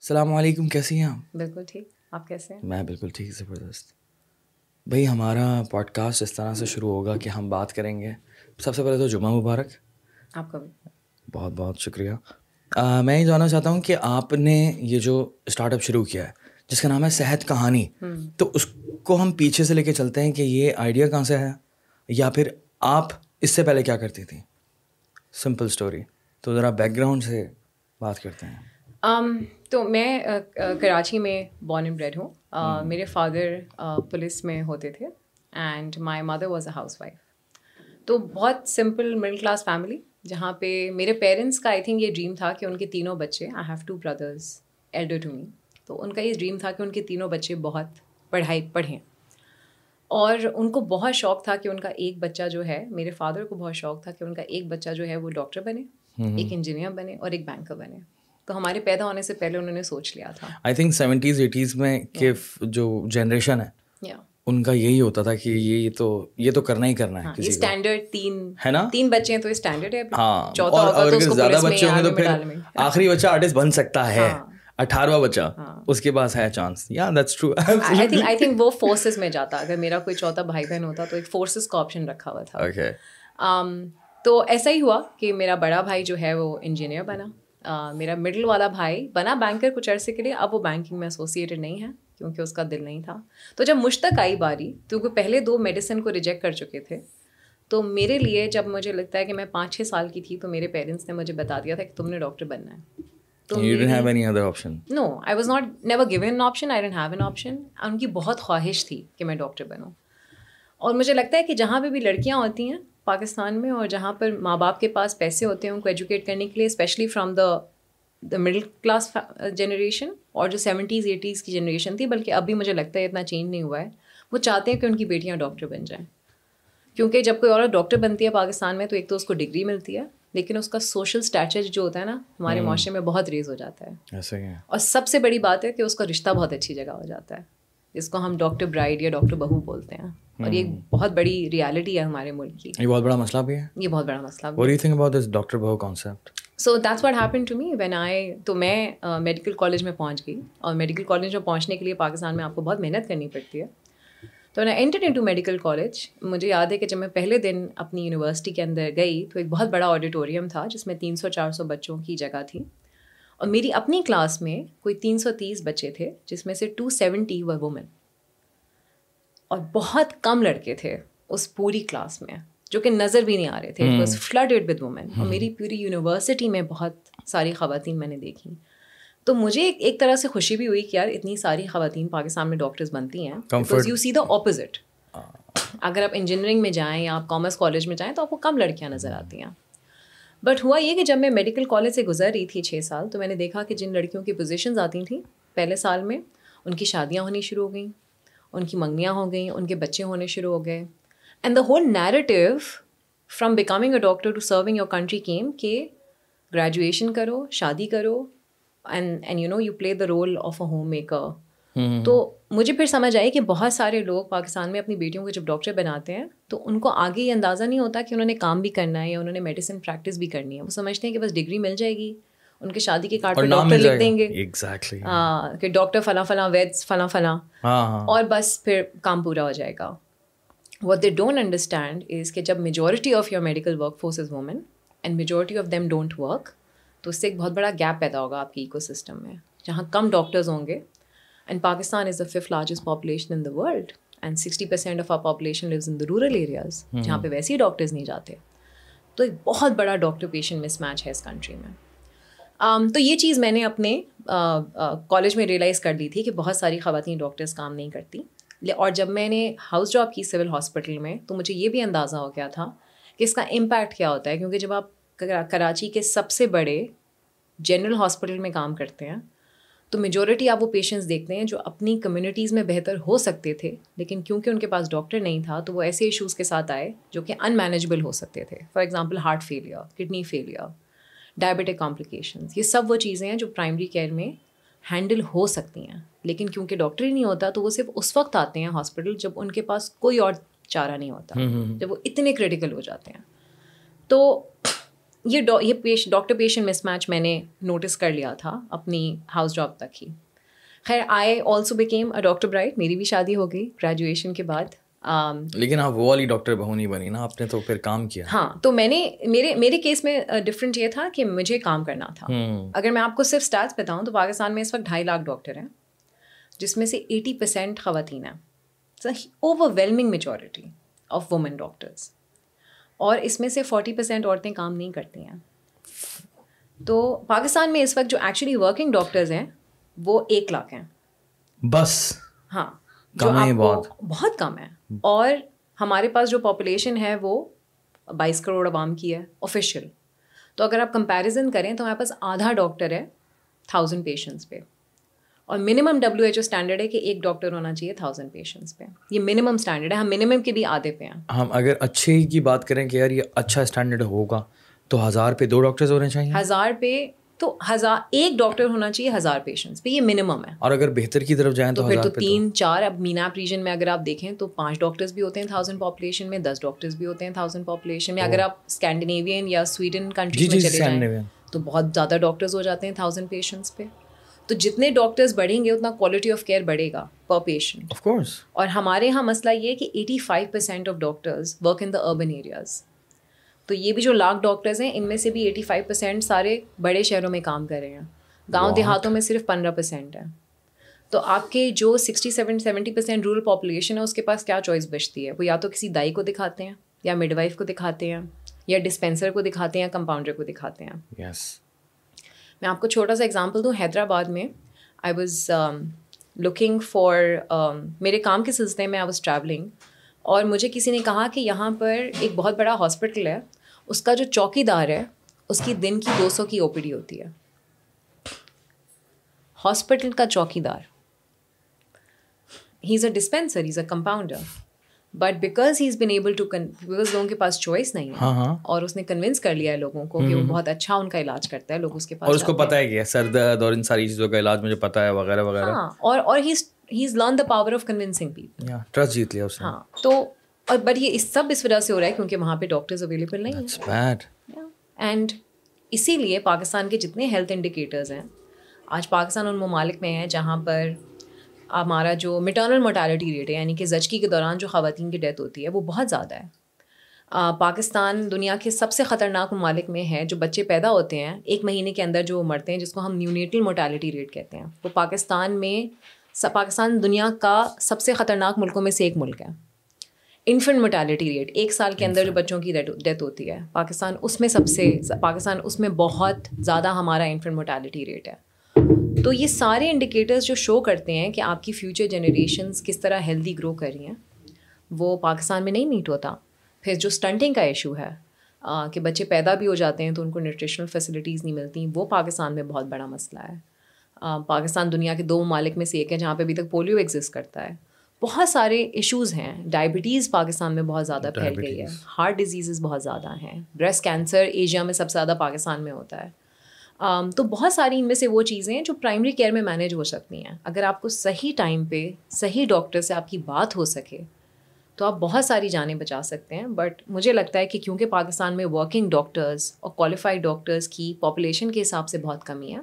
السلام علیکم کیسی ہیں آپ؟ بالکل ٹھیک۔ آپ کیسے ہیں؟ میں بالکل ٹھیک زبردست۔ بھائی ہمارا پوڈ کاسٹ اس طرح سے شروع ہوگا کہ ہم بات کریں گے۔ سب سے پہلے تو جمعہ مبارک۔ آپ کا بھی۔ بہت بہت شکریہ۔ میں یہ جاننا چاہتا ہوں کہ آپ نے یہ جو اسٹارٹ اپ شروع کیا ہے جس کا نام ہے صحت کہانی تو اس کو ہم پیچھے سے لے کے چلتے ہیں کہ یہ آئیڈیا کہاں سے ہے؟ یا پھر آپ اس سے پہلے کیا کرتی تھیں؟ سمپل اسٹوری تو ذرا بیک گراؤنڈ سے بات کرتے ہیں۔ تو میں کراچی میں بورن اینڈ بریڈ ہوں۔ میرے فادر پولیس میں ہوتے تھے۔ And my mother was a housewife تو بہت سمپل مڈل کلاس فیملی جہاں پہ میرے پیرنٹس کا آئی تھنک یہ ڈریم تھا کہ ان کے تینوں بچے I have two brothers elder to me تو ان کا یہ ڈریم تھا کہ ان کے تینوں بچے بہت پڑھائی پڑھیں۔ اور ان کو بہت شوق تھا کہ ان کا ایک بچہ جو ہے میرے فادر کو بہت شوق تھا کہ ان کا ایک بچہ جو ہے وہ ڈاکٹر بنے ایک انجینئر بنے اور ایک بینکر بنے۔ تو ہمارے پیدا ہونے سے پہلے انہوں نے سوچ لیا تھا۔ آئی تھنک سیونٹیز ایٹیز میں کہ جو جنریشن ہے ان کا یہی ہوتا تھا کہ یہ تو یہ تو کرنا ہی کرنا ہے اسٹینڈرڈ تین ہے نا؟ تین بچے ہیں تو اسٹینڈرڈ ہے۔ ہاں اور زیادہ بچے ہوں گے تو پھر آخری بچہ آرٹسٹ بن سکتا ہے۔ اٹھارہواں بچہ اس کے پاس ہے چانس یا دیٹس ٹرو آئی تھنک وہ فورسز میں جاتا۔ اگر میرا کوئی چوتھا بھائی بہن ہوتا تو ایک فورسز کا آپشن رکھا ہوا تھا۔ تو ایسا ہی ہوا کہ میرا بڑا بھائی جو ہے وہ انجینئر بنا۔ میرا مڈل والا بھائی بنا بینکر کچھ عرصے کے لیے اب وہ بینکنگ میں ایسوسیٹیڈ نہیں ہے کیونکہ اس کا دل نہیں تھا۔ تو جب مجھ تک آئی باری کیونکہ پہلے دو میڈیسن کو ریجیکٹ کر چکے تھے تو میرے لیے جب مجھے لگتا ہے کہ میں پانچ چھ سال کی تھی تو میرے پیرنٹس نے مجھے بتا دیا تھا کہ تم نے ڈاکٹر بننا ہے۔ No I was not never given option I didn't have an option ان کی بہت خواہش تھی کہ میں ڈاکٹر بنوں۔ اور مجھے لگتا ہے کہ جہاں پہ بھی لڑکیاں ہوتی ہیں پاکستان میں اور جہاں پر ماں باپ کے پاس پیسے ہوتے ہیں ان کو ایجوکیٹ کرنے کے لیے specially from the the middle class generation اور جو سیونٹیز ایٹیز کی جنریشن تھی بلکہ ابھی مجھے لگتا ہے اتنا چینج نہیں ہوا ہے۔ وہ چاہتے ہیں کہ ان کی بیٹیاں ڈاکٹر بن جائیں۔ کیونکہ جب کوئی عورت ڈاکٹر بنتی ہے پاکستان میں تو ایک تو اس کو ڈگری ملتی ہے لیکن اس کا سوشل اسٹیچر جو ہوتا ہے نا ہمارے معاشرے میں بہت ریز ہو جاتا ہے۔ اور سب سے بڑی بات ہے کہ اس کا رشتہ بہت اچھی جگہ ہو جاتا ہے۔ جس کو ہم ڈاکٹر برائڈ یا ڈاکٹر بہو بولتے ہیں۔ اور یہ بہت بڑی ریالٹی ہے ہمارے ملک کی۔ یہ بہت بڑا مسئلہ بھی ہے؟ یہ بہت بڑا مسئلہ۔ بھی so that's what happen to me when I تو میں میڈیکل کالج میں پہنچ گئی۔ اور میڈیکل کالج میں پہنچنے کے لیے پاکستان میں آپ کو بہت محنت کرنی پڑتی ہے۔ تو میں enter into medical college مجھے یاد ہے کہ جب میں پہلے دن اپنی یونیورسٹی کے اندر گئی تو ایک بہت بڑا آڈیٹوریم تھا جس میں تین سو چار سو بچوں کی جگہ تھی۔ اور میری اپنی کلاس میں کوئی تین سو تیس بچے تھے جس میں سے ٹو سیونٹی و وومن اور بہت کم لڑکے تھے اس پوری کلاس میں جو کہ نظر بھی نہیں آ رہے تھے فلڈیڈ ود وومین اور میری پوری یونیورسٹی میں بہت ساری خواتین میں نے دیکھی۔ تو مجھے ایک طرح سے خوشی بھی ہوئی کہ یار اتنی ساری خواتین پاکستان میں ڈاکٹرز بنتی ہیں۔ یو سی دا اپوزٹ اگر آپ انجینئرنگ میں جائیں یا آپ کامرس کالج میں جائیں تو آپ کو کم لڑکیاں نظر آتی ہیں۔ بٹ ہوا یہ کہ جب میں میڈیکل کالج سے گزر رہی تھی چھ سال تو میں نے دیکھا کہ جن لڑکیوں کی پوزیشنز آتی تھیں پہلے سال میں ان کی شادیاں ہونی شروع ہو گئیں۔ ان کی منگنیاں ہو گئیں ان کے بچے ہونے شروع ہو گئے۔ And the whole narrative from becoming a doctor to serving your country came کہ گریجویشن کرو شادی کرو and and you know you play the role of a homemaker تو مجھے پھر سمجھ آئی کہ بہت سارے لوگ پاکستان میں اپنی بیٹیوں کو جب ڈاکٹر بناتے ہیں تو ان کو آگے یہ اندازہ نہیں ہوتا کہ انہوں نے کام بھی کرنا ہے یا انہوں نے میڈیسن پریکٹس بھی کرنی ہے۔ وہ سمجھتے ہیں کہ بس ڈگری مل جائے گی۔ ان کے شادی کے کارڈ پہ ڈاکٹر لکھ دیں گے۔ ہاں کہ ڈاکٹر فلاں فلاں ویدس فلاں فلاں۔ اور بس پھر کام پورا ہو جائے گا۔ What they don't understand is کہ جب majority of your medical workforce is women and majority of them don't work تو اس سے ایک بہت بڑا گیپ پیدا ہوگا آپ کی ایکو سسٹم میں جہاں کم ڈاکٹرز ہوں گے۔ And Pakistan is the fifth largest population in the world and sixty percent of our population lives in the rural areas جہاں پہ ویسے ہی ڈاکٹرز نہیں جاتے۔ تو ایک بہت بڑا ڈاکٹر پیشنٹ مس میچ ہے اس کنٹری میں۔ تو یہ چیز میں نے اپنے کالج میں ریئلائز کر لی تھی کہ بہت ساری خواتین ڈاکٹرس کام نہیں کرتی۔ اور جب میں نے ہاؤس جاب کی سول ہاسپٹل میں، تو مجھے یہ بھی اندازہ ہو گیا تھا کہ اس کا امپیکٹ کیا ہوتا ہے۔ کیونکہ جب آپ کراچی کے سب سے بڑے جنرل ہاسپٹل میں کام کرتے ہیں، تو میجورٹی آپ وہ پیشنٹس دیکھتے ہیں جو اپنی کمیونٹیز میں بہتر ہو سکتے تھے، لیکن کیونکہ ان کے پاس ڈاکٹر نہیں تھا، تو وہ ایسے ایشوز کے ساتھ آئے جو کہ ان مینیجبل ہو سکتے تھے۔ For example heart failure kidney failure diabetic complications یہ سب وہ چیزیں ہیں جو پرائمری کیئر میں ہینڈل ہو سکتی ہیں. لیکن کیونکہ ڈاکٹر ہی نہیں ہوتا تو وہ صرف اس وقت آتے ہیں ہاسپٹل جب ان کے پاس کوئی اور چارہ نہیں ہوتا جب وہ اتنے کریٹیکل ہو جاتے ہیں۔ تو یہ یہ پیش ڈاکٹر پیشنٹ مس میچ میں نے نوٹس کر لیا تھا اپنی ہاؤس جاب تک ہی۔ خیر I also became a doctor bright میری بھی شادی ہو گئی گریجویشن کے بعد۔ لیکن آپ وہ والی ڈاکٹر بہو نہیں بنی نا آپ نے تو پھر کام کیا۔ ہاں تو میں نے میرے میرے کیس میں ڈفرینٹ یہ تھا کہ مجھے کام کرنا تھا۔ اگر میں آپ کو صرف اسٹارٹس بتاؤں تو پاکستان میں اس وقت ڈھائی لاکھ ڈاکٹر ہیں جس میں سے ایٹی پرسینٹ خواتین ہیں۔ Overwhelming majority of women doctors اور اس میں سے فورٹی پرسینٹ عورتیں کام نہیں کرتی ہیں۔ تو پاکستان میں اس وقت جو ایکچولی ورکنگ ڈاکٹرز ہیں وہ ایک لاکھ ہیں۔ بس۔ ہاں۔ بہت۔ بہت کم ہے۔ اور ہمارے پاس جو پاپولیشن ہے وہ بائیس کروڑ عوام کی ہے آفیشیل تو اگر آپ کمپیریزن کریں تو ہمارے پاس آدھا ڈاکٹر ہے تھاؤزنڈ پیشنٹس پہ۔ اور minimum W H O standard ہے کہ ایک ڈاکٹر ہونا چاہیے تھاؤزینڈ پیشنٹس پہ۔ یہ منیمم اسٹینڈرڈ ہے ہم منیمم کے بھی آدھے پہ ہیں۔ ہم اگر اچھے کی بات کریں کہ یار یہ اچھا اسٹینڈرڈ ہوگا تو ہزار پہ دو ڈاکٹرز ہونے چاہیے۔ ہزار پہ تو ہزار ایک ڈاکٹر ہونا چاہیے ہزار پیشنٹس پہ یہ منیمم ہے۔ اور اگر بہتر کی طرف جائیں تو پھر تو تین چار اب میناپ ریجن میں اگر آپ دیکھیں تو پانچ ڈاکٹرز بھی ہوتے ہیں تھاؤزینڈ پاپولیشن میں دس ڈاکٹرز بھی ہوتے ہیں تھاؤزینڈ پاپولیشن میں۔ اگر آپ اسکینڈینیوین یا سویڈن کنٹری میں چلے جائیں تو بہت زیادہ ڈاکٹرز ہو جاتے ہیں تھاؤزینڈ پیشنٹس پہ۔ تو جتنے ڈاکٹرز بڑھیں گے اتنا کوالٹی آف کیئر بڑھے گا پر پیشنٹ اور ہمارے یہاں مسئلہ یہ ہے کہ eighty five percent of doctors work in the urban areas تو یہ بھی جو لاکھ ڈاکٹرز ہیں ان میں سے بھی ایٹی فائیو پرسینٹ سارے بڑے شہروں میں کام کر رہے ہیں۔ گاؤں دیہاتوں میں صرف پندرہ پرسینٹ ہے تو آپ کے جو sixty seven seventy percent rural population ہے اس کے پاس کیا چوائس بچتی ہے؟ وہ یا تو کسی دائی کو دکھاتے ہیں یا مڈ وائف کو دکھاتے ہیں یا ڈسپینسر کو دکھاتے ہیں یا کمپاؤنڈر کو دکھاتے ہیں۔ Yes. میں آپ کو چھوٹا سا اگزامپل دوں حیدرآباد میں۔ آئی واز لکنگ فار میرے کام کے سلسلے میں آئی واز ٹریولنگ اور مجھے کسی نے کہا کہ یہاں پر ایک بہت بڑا ہاسپٹل ہے۔ اس کا جو چوکی دار ہے اس کی دن کی دو سو کی او پی ڈی ہوتی ہے۔ ہاسپٹل کا چوکی دار he is a dispenser he is a compounder but because he is been able to because لوگوں کے پاس چوائس نہیں ہے ہاں، ہاں۔ اور اس نے کنوینس کر لیا ہے لوگوں کو کہ وہ بہت اچھا ان کا علاج کرتا ہے لوگ اس کے پاس اور اس کو پتا ہے کہ سر درد اور ان ساری چیزوں کا علاج مجھے پتا ہے وغیرہ وغیرہ۔ ہاں اور he he is learn the power of convincing people trust جیت لیا اس نے۔ ہاں تو اور بٹ یہ اس سب اس وجہ سے ہو رہا ہے کیونکہ وہاں پہ ڈاکٹرز اویلیبل نہیں ہیں۔ اینڈ اسی لیے پاکستان کے جتنے ہیلتھ انڈیکیٹرز ہیں آج پاکستان ان ممالک میں ہے جہاں پر ہمارا جو مٹرنل موٹیلٹی ریٹ ہے یعنی کہ زچگی کے دوران جو خواتین کی ڈیتھ ہوتی ہے وہ بہت زیادہ ہے۔ پاکستان دنیا کے سب سے خطرناک ممالک میں ہے جو بچے پیدا ہوتے ہیں ایک مہینے کے اندر جو مرتے ہیں جس کو ہم نیونیٹل موٹیلٹی ریٹ کہتے ہیں۔ وہ پاکستان میں پاکستان دنیا کا سب سے خطرناک ملکوں میں سے ایک ملک ہے۔ انفنٹ موٹیلٹی ریٹ ایک سال کے اندر جو بچوں کی ڈیتھ ہوتی ہے پاکستان اس میں سب سے پاکستان اس میں بہت زیادہ ہمارا انفنٹ موٹیلٹی ریٹ ہے۔ تو یہ سارے انڈیکیٹرز جو شو کرتے ہیں کہ آپ کی فیوچر جنریشنس کس طرح ہیلدی گرو کر رہی ہیں وہ پاکستان میں نہیں میٹ ہوتا۔ پھر جو اسٹنٹنگ کا ایشو ہے کہ بچے پیدا بھی ہو جاتے ہیں تو ان کو نیوٹریشنل فیسلٹیز نہیں ملتی وہ پاکستان میں بہت بڑا مسئلہ ہے۔ پاکستان دنیا کے دو ممالک میں سے ایک ہے جہاں پہ ابھی تک پولیو ایگزسٹ کرتا ہے۔ بہت سارے ایشوز ہیں۔ ڈائبٹیز پاکستان میں بہت زیادہ پھیل گئی ہے۔ ہارٹ ڈیزیزز بہت زیادہ ہیں۔ بریسٹ کینسر ایشیا میں سب سے زیادہ پاکستان میں ہوتا ہے۔ تو بہت ساری ان میں سے وہ چیزیں ہیں جو پرائمری کیئر میں مینیج ہو سکتی ہیں۔ اگر آپ کو صحیح ٹائم پہ صحیح ڈاکٹر سے آپ کی بات ہو سکے تو آپ بہت ساری جانیں بچا سکتے ہیں۔ بٹ مجھے لگتا ہے کہ کیونکہ پاکستان میں ورکنگ ڈاکٹرز اور کوالیفائڈ ڈاکٹرز کی پاپولیشن کے حساب سے بہت کمی ہے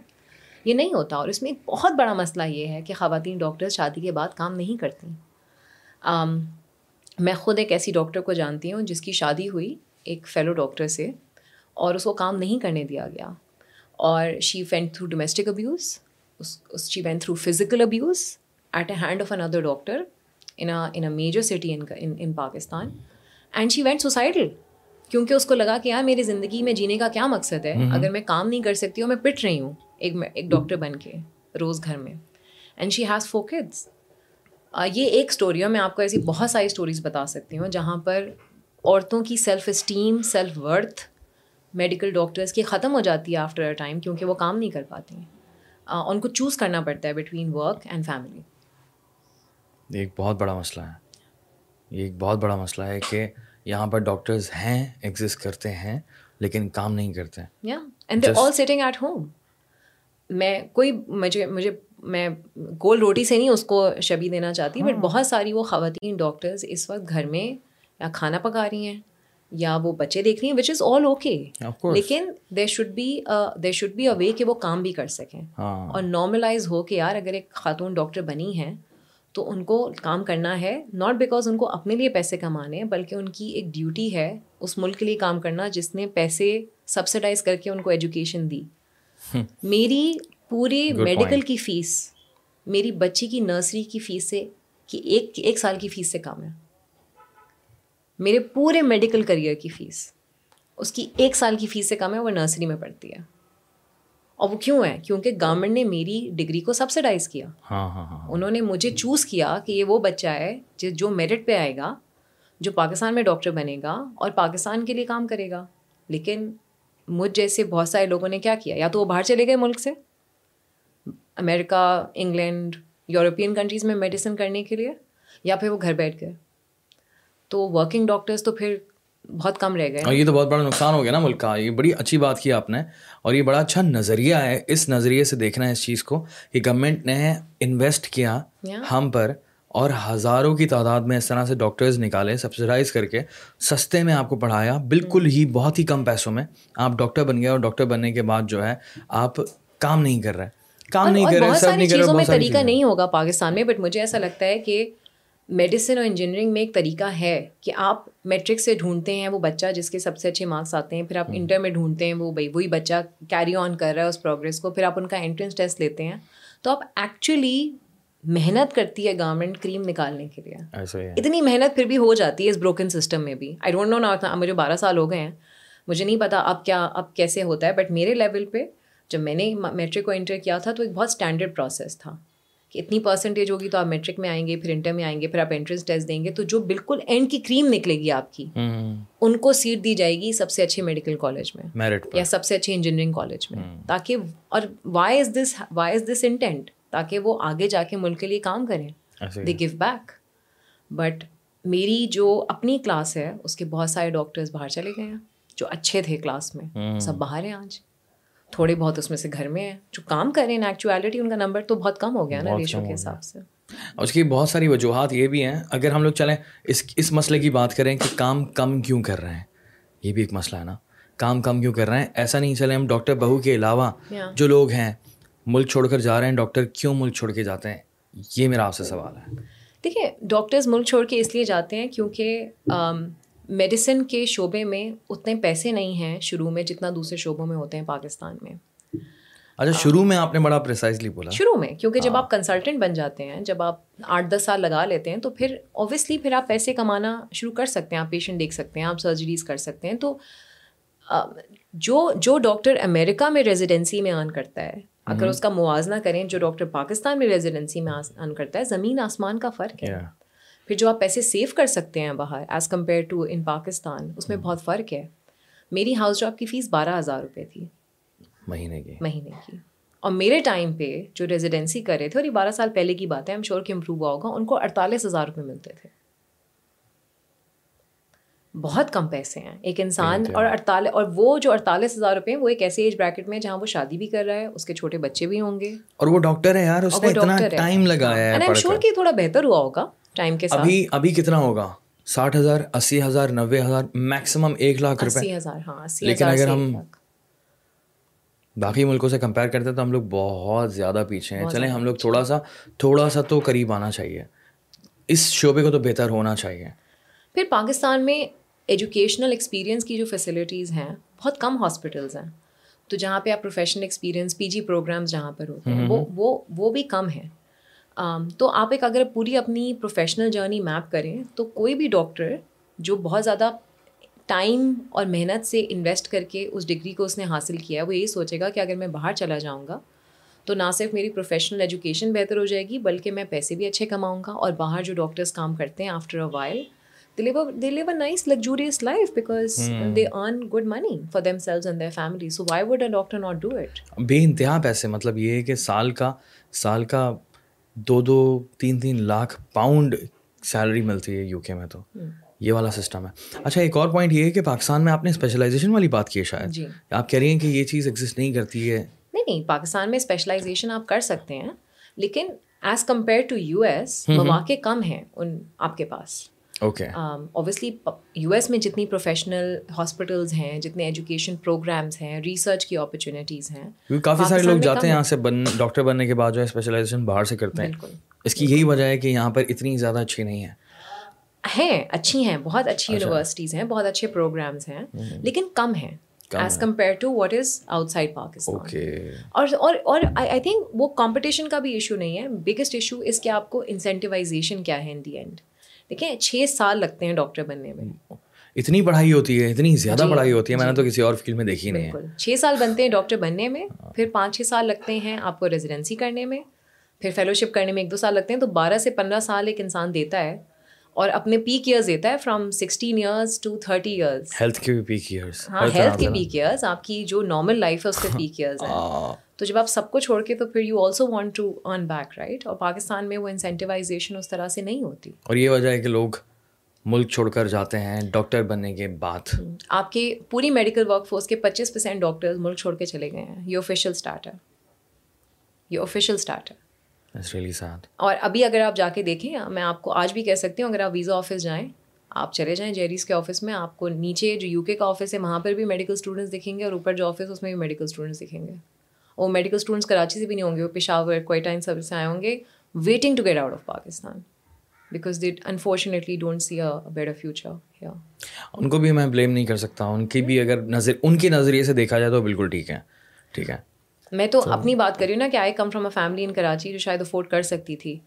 یہ نہیں ہوتا۔ اور اس میں ایک بہت بڑا مسئلہ یہ ہے کہ خواتین ڈاکٹرز شادی کے بعد کام نہیں کرتی میں خود ایک ایسی ڈاکٹر کو جانتی ہوں جس کی شادی ہوئی ایک فیلو ڈاکٹر سے اور اس کو کام نہیں کرنے دیا گیا اور she went through domestic abuse she went through physical abuse at a hand of under doctor in in a major city in Pakistan and she went suicidal کیونکہ اس کو لگا کہ یار میری زندگی میں جینے کا کیا مقصد ہے؟ اگر میں کام نہیں کر سکتی ہوں میں پٹ رہی ہوں ایک ایک ڈاکٹر بن کے روز گھر میں and she has four kids یہ ایک اسٹوری ہے میں آپ کو ایسی بہت ساری اسٹوریز بتا سکتی ہوں جہاں پر عورتوں کی self esteem self worth medical doctors کی ختم ہو جاتی ہے آفٹر اے ٹائم کیونکہ وہ کام نہیں کر پاتی ہیں۔ ان کو چوز کرنا پڑتا ہے بٹوین ورک اینڈ فیملی یہ ایک بہت بڑا مسئلہ ہے۔ یہ ایک بہت بڑا مسئلہ ہے کہ یہاں پر ڈاکٹرز ہیں ایگزسٹ کرتے ہیں لیکن کام نہیں کرتے۔ یا and they all sitting at home میں کوئی مجھے مجھے میں گول روٹی سے نہیں اس کو شبی دینا چاہتی بٹ ہاں۔ بہت ساری وہ خواتین ڈاکٹرز اس وقت گھر میں یا کھانا پکا رہی ہیں یا وہ بچے دیکھ رہی ہیں وچ از آل اوکے. لیکن there should be there should be a way کہ وہ کام بھی کر سکیں۔ ہاں۔ اور نارملائز ہو کہ یار اگر ایک خاتون ڈاکٹر بنی ہے تو ان کو کام کرنا ہے ناٹ بیکاز ان کو اپنے لیے پیسے کمانے ہیں بلکہ ان کی ایک ڈیوٹی ہے اس ملک کے لیے کام کرنا جس نے پیسے سبسڈائز کر کے ان کو ایجوکیشن دی۔ میری پورے میڈیکل. کی فیس میری بچی کی نرسری کی فیس سے کہ ایک ایک سال کی فیس سے کم ہے۔ میرے پورے میڈیکل کریئر کی فیس اس کی ایک سال کی فیس سے کم ہے وہ نرسری میں پڑھتی ہے۔ اور وہ کیوں ہے؟ کیونکہ گورنمنٹ نے میری ڈگری کو سبسڈائز کیا۔ ہاں ہاں ہاں انہوں نے مجھے چوز کیا کہ یہ وہ بچہ ہے جو جو میرٹ پہ آئے گا جو پاکستان میں ڈاکٹر بنے گا اور پاکستان کے لیے کام کرے گا۔ لیکن مجھ جیسے بہت سارے لوگوں نے کیا کیا؟ یا تو وہ باہر چلے گئے ملک سے؟ امریکہ انگلینڈ یورپین کنٹریز میں میڈیسن کرنے کے لیے یا پھر وہ گھر بیٹھ گئے تو ورکنگ ڈاکٹرس تو پھر بہت کم رہ گئے۔ اور یہ تو بہت بڑا نقصان ہو گیا نا ملک کا۔ یہ بڑی اچھی بات کی آپ نے۔ اور یہ بڑا اچھا نظریہ ہے۔ اس نظریے سے دیکھنا ہے اس چیز کو کہ گورنمنٹ نے انویسٹ کیا. ہم پر اور ہزاروں کی تعداد میں اس طرح سے ڈاکٹرز نکالے سبسڈائز کر کے سستے میں آپ کو پڑھایا۔ بالکل ہی بہت ہی کم پیسوں میں آپ ڈاکٹر بن گئے اور ڈاکٹر بننے کے بعد جو ہے آپ کام نہیں کر رہے۔ کام نہیں کر رہے بہت ساری چیزوں میں طریقہ نہیں ہوگا پاکستان میں بٹ مجھے ایسا لگتا ہے کہ میڈیسن اور انجینئرنگ میں ایک طریقہ ہے کہ آپ میٹرک سے ڈھونڈتے ہیں وہ بچہ جس کے سب سے اچھے مارکس آتے ہیں پھر آپ انٹر میں ڈھونڈتے ہیں وہ بھائی وہی بچہ کیری آن کر رہا ہے اس پروگرس کو پھر آپ ان کا انٹرنس ٹیسٹ لیتے ہیں۔ تو آپ ایکچولی محنت کرتی ہے گورنمنٹ کریم نکالنے کے لیے۔ اتنی محنت پھر بھی ہو جاتی ہے اس بروکن سسٹم میں بھی۔ آئی ڈونٹ نو نا مجھے بارہ سال ہو گئے ہیں۔ مجھے نہیں پتا اب کیا اب کیسے ہوتا ہے بٹ میرے لیول پہ جب میں نے میٹرک کو انٹر کیا تھا تو ایک بہت اسٹینڈرڈ پروسیس تھا کہ اتنی پرسنٹیج ہوگی تو آپ میٹرک میں آئیں گے پھر انٹر میں آئیں گے پھر آپ انٹرنس ٹیسٹ دیں گے تو جو بالکل اینڈ کی کریم نکلے گی آپ کی ان کو سیٹ دی جائے گی سب سے اچھے میڈیکل کالج میں یا سب سے اچھے انجینئرنگ کالج میں۔ تاکہ اور why is this why is this intent تاکہ وہ آگے جا کے ملک کے لیے کام کریں۔ دے گیو بیک بٹ میری جو اپنی کلاس ہے اس کے بہت سارے ڈاکٹرز باہر چلے گئے ہیں جو اچھے تھے کلاس میں۔ سب باہر ہیں آج۔ تھوڑے بہت اس میں سے گھر میں ہیں جو کام کر رہے ہیں ایکچویلٹی ان کا نمبر تو بہت کم ہو گیا نا ریشو کے حساب سے۔ اس کی بہت ساری وجوہات یہ بھی ہیں۔ اگر ہم لوگ چلیں اس اس مسئلے کی بات کریں کہ کام کم کیوں کر رہے ہیں یہ بھی ایک مسئلہ ہے نا۔ کام کم کیوں کر رہے ہیں؟ ایسا نہیں چلے ہم ڈاکٹر بہو کے علاوہ. جو لوگ ہیں ملک چھوڑ کر جا رہے ہیں ڈاکٹر کیوں ملک چھوڑ کے جاتے ہیں؟ یہ میرا آپ سے سوال ہے۔ دیکھیے ڈاکٹرز ملک چھوڑ کے اس لیے جاتے ہیں کیونکہ میڈیسن کے شعبے میں اتنے پیسے نہیں ہیں شروع میں جتنا دوسرے شعبوں میں ہوتے ہیں پاکستان میں۔ اچھا شروع میں آپ نے بڑا پریسائزلی بولا۔ شروع میں کیونکہ جب آپ کنسلٹنٹ بن جاتے ہیں جب آپ آٹھ دس سال لگا لیتے ہیں تو پھر اوبیسلی پھر آپ پیسے کمانا شروع کر سکتے ہیں آپ پیشنٹ دیکھ سکتے ہیں آپ سرجریز کر سکتے ہیں۔ تو جو جو ڈاکٹر امریکہ میں ریزیڈنسی میں آن کرتا ہے اگر اس کا موازنہ کریں جو ڈاکٹر پاکستان میں ریزیڈنسی میں آن کرتا ہے زمین آسمان کا فرق ہے۔ پھر جو آپ پیسے سیو کر سکتے ہیں باہر as compare to in Pakistan اس میں بہت فرق ہے. میری ہاؤس جاب کی فیس بارہ ہزار روپے تھی. مہینے کی. مہینے کی. اور میرے ٹائم پہ جو ریزیڈنسی کر رہے تھے اور یہ بارہ سال پہلے کی بات ہے ہم شور کہ امپروو ہوا ہوگا ان کو اڑتالیس ہزار روپے ملتے تھے. بہت کم پیسے ہیں. ایک انسان اور اڑتالیس اور وہ جو اڑتالیس ہزار روپے ہیں وہ ایک ایسے ایج بریکٹ میں جہاں وہ شادی بھی کر رہا ہے اس کے چھوٹے بچے بھی ہوں گے. اور وہ ڈاکٹر ہے یار اس نے اتنا ٹائم لگایا ہے شور کہ تھوڑا بہتر ہوا ہوگا. ٹائم کے ساتھ۔ ابھی ابھی کتنا ہوگا؟ ساٹھ ہزار اسی ہزار نوے ہزار میکسیمم ایک لاکھ روپے۔ ہاں لیکن اگر ہم۔ باقی ملکوں سے کمپیئر کرتے ہیں تو ہم لوگ بہت زیادہ پیچھے ہیں۔ چلیں ہم لوگ تھوڑا سا تھوڑا سا تو قریب آنا چاہیے۔ اس شعبے کو تو بہتر ہونا چاہیے۔ پھر پاکستان میں ایجوکیشنل ایکسپیرینس کی جو فیسلٹیز ہیں بہت کم ہاسپٹلز ہیں۔ تو جہاں پہ آپ professional experience P G programs جہاں پر ہوتے ہیں وہ وہ وہ بھی کم ہیں۔ تو آپ ایک اگر پوری اپنی پروفیشنل جرنی میپ کریں تو کوئی بھی ڈاکٹر جو بہت زیادہ ٹائم اور محنت سے انویسٹ کر کے اس ڈگری کو اس نے حاصل کیا ہے وہ یہی سوچے گا کہ اگر میں باہر چلا جاؤں گا تو نہ صرف میری پروفیشنل ایجوکیشن بہتر ہو جائے گی بلکہ میں پیسے بھی اچھے کماؤں گا اور باہر جو ڈاکٹرس کام کرتے ہیں after a while they live a nice luxurious life because they earn good money for them selves and their family so why would a doctor not do it بے انتہا پیسے مطلب یہ ہے کہ سال کا سال کا دو دو تین تین لاکھ پاؤنڈ سیلری ملتی ہے یو کے میں تو یہ والا سسٹم ہے۔ اچھا ایک اور پوائنٹ یہ ہے کہ پاکستان میں آپ نے اسپیشلائزیشن والی بات کی ہے شاید۔ جی۔ آپ کہہ رہی ہیں کہ یہ چیز ایگزسٹ نہیں کرتی ہے۔ نہیں نہیں پاکستان میں اسپیشلائزیشن آپ کر سکتے ہیں لیکن as compare to U S مواقع کم ہیں ان آپ کے پاس۔ اوکے اوبیسلی یو ایس میں جتنی پروفیشنل ہاسپٹلز ہیں جتنے ایجوکیشن پروگرامس ہیں ریسرچ کی اپرچونیٹیز ہیں کافی سارے لوگ جاتے ہیں یہاں سے بن ڈاکٹر بننے کے بعد جو ہے اسپیشلائزیشن باہر سے کرتے ہیں۔ اس کی یہی وجہ ہے کہ یہاں پر اتنی زیادہ اچھی نہیں ہے ہیں اچھی ہیں بہت اچھی اچھا۔ یونیورسٹیز ہیں بہت اچھے پروگرامس ہیں لیکن کم ہیں۔ As compare to what is outside Pakistan اور اور آئی تھنک وہ کمپٹیشن کا بھی ایشو نہیں ہے۔ بگیسٹ ایشو اس کے آپ کو انسینٹیوائزیشن کیا ہے ان دی اینڈ دیکھیں چھ سال لگتے ہیں ڈاکٹر بننے میں۔ اتنی پڑھائی ہوتی ہے اتنی زیادہ جی, پڑھائی ہوتی ہے میں نے جی۔ تو کسی اور فیلڈ میں دیکھی نہیں چھ سال بنتے ہیں ڈاکٹر بننے میں پھر پانچ چھ سال لگتے ہیں آپ کو ریزیڈینسی کرنے میں پھر فیلوشپ کرنے میں ایک دو سال لگتے ہیں تو بارہ سے پندرہ سال ایک انسان دیتا ہے اور اپنے پیک ایئرز دیتا ہے from sixteen years to thirty years health کے بھی پیک ایئرس ہاں ہیلتھ کے پیک ایئرس آپ کی جو نارمل لائف ہے اس کے پیک ایئرز ہیں۔ تو جب آپ سب کو چھوڑ کے تو پھر you also want to earn back right اور پاکستان میں وہ انسینٹیوائزیشن اس طرح سے نہیں ہوتی. اور یہ وجہ ہے کہ لوگ ملک چھوڑ کر جاتے ہیں ڈاکٹر بننے کے بعد. آپ کی پوری میڈیکل ورک فورس کے پچیس پرسینٹ ڈاکٹر ملک چھوڑ کے چلے گئے ہیں. یہ آفیشیل اسٹارٹ ہے یہ آفیشیل اسٹارٹ ہے اور ابھی اگر آپ جا کے دیکھیں میں آپ کو آج بھی کہہ سکتی ہوں اگر آپ ویزا آفس جائیں آپ چلے جائیں جیریز کے آفس میں آپ کو نیچے جو یو کے کا آفس ہے وہاں پر بھی میڈیکل اسٹوڈنٹس دکھیں گے اور اوپر جو آفس اس میں بھی میڈیکل اسٹوڈنٹس دکھیں گے. وہ میڈیکل اسٹوڈنٹس کراچی سے بھی نہیں ہوں گے وہ پشاور کوئٹہ ان سب سے آئے ہوں گے waiting to get out of Pakistan because that unfortunately don't see a better future ان کو بھی میں بلیم نہیں کر سکتا ان کی بھی اگر نظر ان کے نظریے سے دیکھا جائے تو بالکل ٹھیک ہے ٹھیک ہے۔ میں تو اپنی بات کر رہی ہوں نا کہ I come from a family in Karachi جو شاید افورڈ کر سکتی تھی۔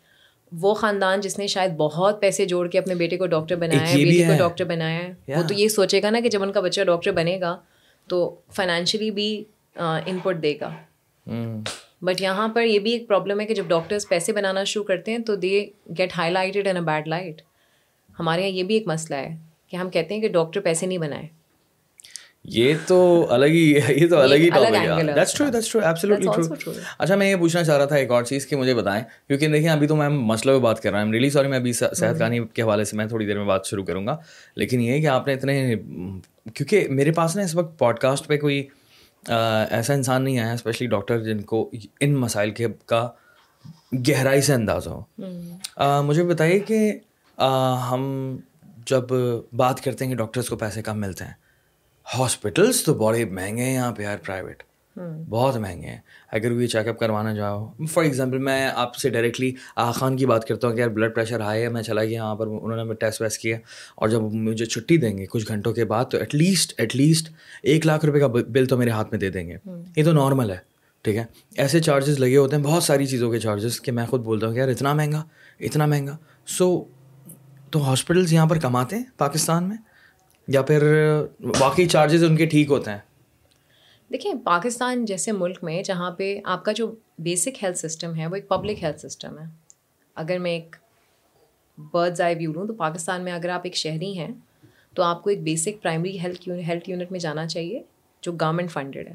وہ خاندان جس نے شاید بہت پیسے جوڑ کے اپنے بیٹے کو ڈاکٹر بنایا ہے بیٹی کو ڈاکٹر بنایا ہے۔ وہ تو یہ سوچے گا نا کہ جب ان کا بچہ ڈاکٹر بنے گا تو فائنینشلی بھی ان پٹ دے گا۔ Hmm. بٹ یہاں پر یہ بھی ایک پرابلم ہے کہ جب ڈاکٹرس پیسے بنانا شروع کرتے ہیں تو they get highlighted in a bad light ہمارے یہاں یہ بھی ایک مسئلہ ہے کہ ہم کہتے ہیں کہ ڈاکٹر پیسے نہیں بنائے. یہ تو الگ ہی یہ تو الگ ہی اچھا میں یہ پوچھنا چاہ رہا تھا ایک اور چیز کہ مجھے بتائیں کیونکہ دیکھیں ابھی تو میں مسئلہ پہ بات کر رہا ہوں۔ ریلی سوری میں ابھی صحت کہانی hmm. کے حوالے سے میں تھوڑی دیر میں بات شروع کروں گا۔ لیکن یہ کہ آپ نے اتنے کیونکہ میرے پاس نا اس وقت پوڈ کاسٹ پہ کوئی ایسا انسان نہیں آیا اسپیشلی ڈاکٹر جن کو ان مسائل کے کا گہرائی سے انداز ہو۔ مجھے بتائیے کہ ہم جب بات کرتے ہیں کہ ڈاکٹرس کو پیسے کم ملتے ہیں ہاسپٹلس تو بڑے مہنگے ہیں یہاں پہ یار پرائیویٹ بہت مہنگے ہیں۔ اگر کوئی چیک اپ کروانا چاہو۔ فار ایگزامپل میں آپ سے ڈائریکٹلی آ خان کی بات کرتا ہوں کہ یار بلڈ پریشر ہائی ہے میں چلا گیا وہاں پر انہوں نے ٹیسٹ ویسٹ کیا۔ اور جب مجھے چھٹی دیں گے کچھ گھنٹوں کے بعد تو ایٹ لیسٹ ایٹ لیسٹ ایک لاکھ روپے کا بل تو میرے ہاتھ میں دے دیں گے۔ یہ تو نارمل ہے ٹھیک ہے؟ ایسے چارجز لگے ہوتے ہیں بہت ساری چیزوں کے چارجز کہ میں خود بولتا ہوں کہ یار اتنا مہنگا اتنا مہنگا۔ سو تو ہاسپٹلس یہاں پر کماتے ہیں پاکستان میں؟ یا پھر باقی چارجز ان کے ٹھیک ہوتے ہیں؟ دیکھیں پاکستان جیسے ملک میں جہاں پہ آپ کا جو بیسک ہیلتھ سسٹم ہے وہ ایک پبلک ہیلتھ سسٹم ہے۔ اگر میں ایک برڈز آئی ویو لوں تو پاکستان میں اگر آپ ایک شہری ہیں تو آپ کو ایک basic primary health health unit میں جانا چاہیے جو گورنمنٹ فنڈیڈ ہے۔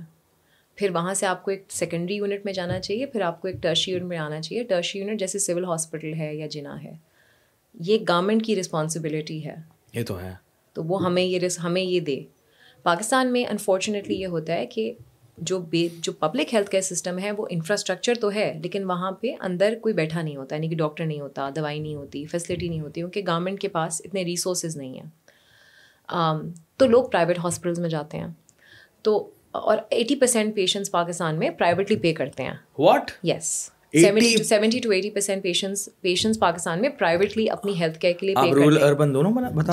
پھر وہاں سے آپ کو ایک سیکنڈری یونٹ میں جانا چاہیے پھر آپ کو ایک ٹرشی یونٹ میں آنا چاہیے۔ ٹرشی یونٹ جیسے سول ہاسپٹل ہے یا جنا ہے یہ گورنمنٹ کی رسپانسبلٹی ہے۔ یہ تو ہے۔ تو وہ ہمیں یہ ہمیں یہ دے۔ پاکستان میں انفارچونیٹلی یہ ہوتا ہے کہ جو بے جو پبلک ہیلتھ کیئر سسٹم ہے وہ انفراسٹرکچر تو ہے لیکن وہاں پہ اندر کوئی بیٹھا نہیں ہوتا یعنی کہ ڈاکٹر نہیں ہوتا دوائی نہیں ہوتی فیسلٹی نہیں ہوتی کیونکہ گورنمنٹ کے پاس اتنے ریسورسز نہیں ہیں۔ تو لوگ پرائیویٹ ہاسپٹلس میں جاتے ہیں۔ تو اور ایٹی پرسینٹ پیشنٹس پاکستان میں پرائیویٹلی پے کرتے ہیں۔ What yes seventy to eighty percent patients patients Pakistan میں پرائیویٹلی اپنی ہیلتھ کیئر کے لیے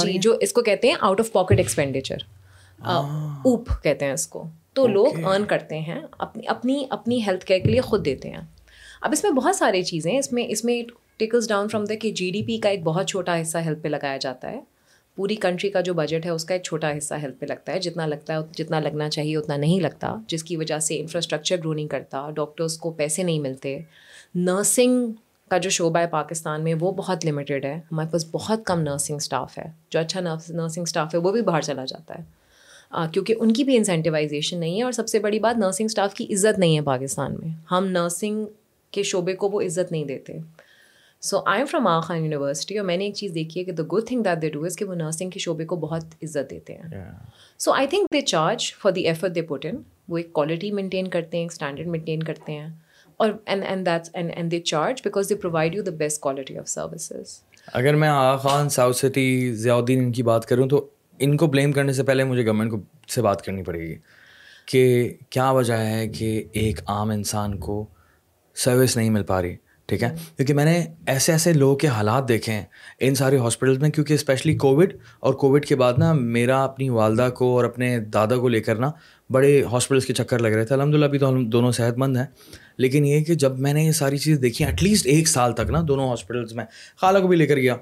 جی، جو اس کو کہتے ہیں out of pocket expenditure OOP کہتے ہیں اس کو۔ تو لوگ ارن کرتے ہیں اپنی اپنی اپنی ہیلتھ کیئر کے لیے خود دیتے ہیں۔ اب اس میں بہت ساری چیزیں اس میں اس میں ٹیکلز ڈاؤن فرام دا کہ جی ڈی پی کا ایک بہت چھوٹا حصہ ہیلتھ پہ لگایا جاتا ہے۔ پوری کنٹری کا جو بجٹ ہے اس کا ایک چھوٹا حصہ ہیلتھ پہ لگتا ہے۔ جتنا لگتا ہے جتنا لگنا چاہیے اتنا نہیں لگتا۔ جس کی وجہ سے انفراسٹرکچر گرو نہیں کرتا ڈاکٹرس کو پیسے نہیں ملتے۔ نرسنگ کا جو شعبہ ہے پاکستان میں وہ بہت لمیٹیڈ ہے۔ ہمارے پاس بہت کم نرسنگ اسٹاف ہے۔ جو اچھا نرسنگ اسٹاف ہے وہ بھی باہر چلا جاتا ہے۔ کیونکہ ان کی بھی انسینٹیوائزیشن نہیں ہے اور سب سے بڑی بات نرسنگ اسٹاف کی عزت نہیں ہے پاکستان میں۔ ہم نرسنگ کے شعبے کو وہ عزت نہیں دیتے۔ So I am from Aga Khan university اور میں نے ایک چیز دیکھی ہے کہ the good thing that they do is کہ وہ نرسنگ کے شعبے کو بہت عزت دیتے ہیں۔ So I think they charge for the effort they put in وہ ایک کوالٹی مینٹین کرتے ہیں ایک اسٹینڈرڈ مینٹین کرتے ہیں۔ اور they charge because they provide you the best quality of services اگر میں آ Khan south city Ziauddin کی بات کروں تو ان کو بلیم کرنے سے پہلے مجھے گورنمنٹ کو سے بات کرنی پڑے گی کہ کیا وجہ ہے کہ ایک عام انسان کو سروس نہیں مل پا رہی؟ ٹھیک ہے؟ کیونکہ میں نے ایسے ایسے لوگوں کے حالات دیکھے ہیں ان سارے ہاسپٹلس میں کیونکہ اسپیشلی کووڈ اور کووڈ کے بعد نا میرا اپنی والدہ کو اور اپنے دادا کو لے کر نا بڑے ہاسپٹلس کے چکر لگ رہے تھے۔ الحمد للہ ابھی تو ہم دونوں صحت مند ہیں۔ لیکن یہ کہ جب میں نے یہ ساری چیز دیکھی ایٹ لیسٹ ایک سال تک نا دونوں ہاسپٹلس میں خالہ کو بھی لے کر گیا۔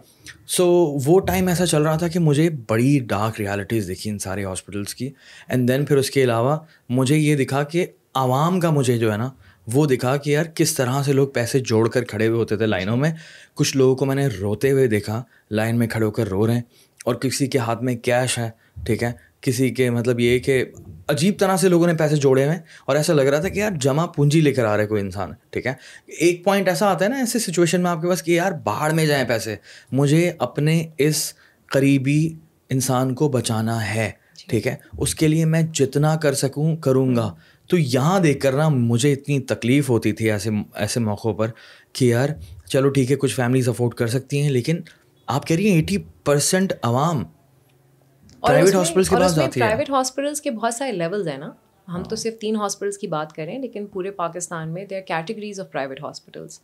سو وہ ٹائم ایسا چل رہا تھا کہ مجھے بڑی ڈارک ریالٹیز دیکھی ان سارے ہاسپٹلس کی۔ اینڈ دین پھر اس کے علاوہ مجھے یہ دکھا کہ عوام کا مجھے جو ہے نا وہ دکھا کہ یار کس طرح سے لوگ پیسے جوڑ کر کھڑے ہوئے ہوتے تھے لائنوں میں۔ کچھ لوگوں کو میں نے روتے ہوئے دیکھا لائن میں کھڑے ہو کر رو رہے ہیں۔ اور کسی کے ہاتھ میں کیش ہے ٹھیک ہے؟ کسی کے مطلب یہ کہ عجیب طرح سے لوگوں نے پیسے جوڑے ہوئے اور ایسا لگ رہا تھا کہ یار جمع پونجی لے کر آ رہا ہے کوئی انسان ٹھیک ہے؟ ایک پوائنٹ ایسا آتا ہے نا ایسے سچویشن میں آپ کے پاس کہ یار باہر میں جائیں پیسے۔ مجھے اپنے اس قریبی انسان کو بچانا ہے ٹھیک ہے؟ اس کے لیے میں جتنا کر سکوں کروں گا۔ تو یہاں دیکھ کر نا مجھے اتنی تکلیف ہوتی تھی ایسے ایسے موقعوں پر کہ یار چلو ٹھیک ہے کچھ فیملیز افورڈ کر سکتی ہیں لیکن آپ کہہ رہی ہیں ایٹی پرسینٹ عوام پرائیویٹ ہاسپٹلس کے پاس جاتی ہے۔ پرائیویٹ ہاسپٹلس کے بہت سارے لیولز ہیں نا۔ ہم تو صرف تین ہاسپٹلس کی بات کریں لیکن پورے پاکستان میں they are categories of private hospitals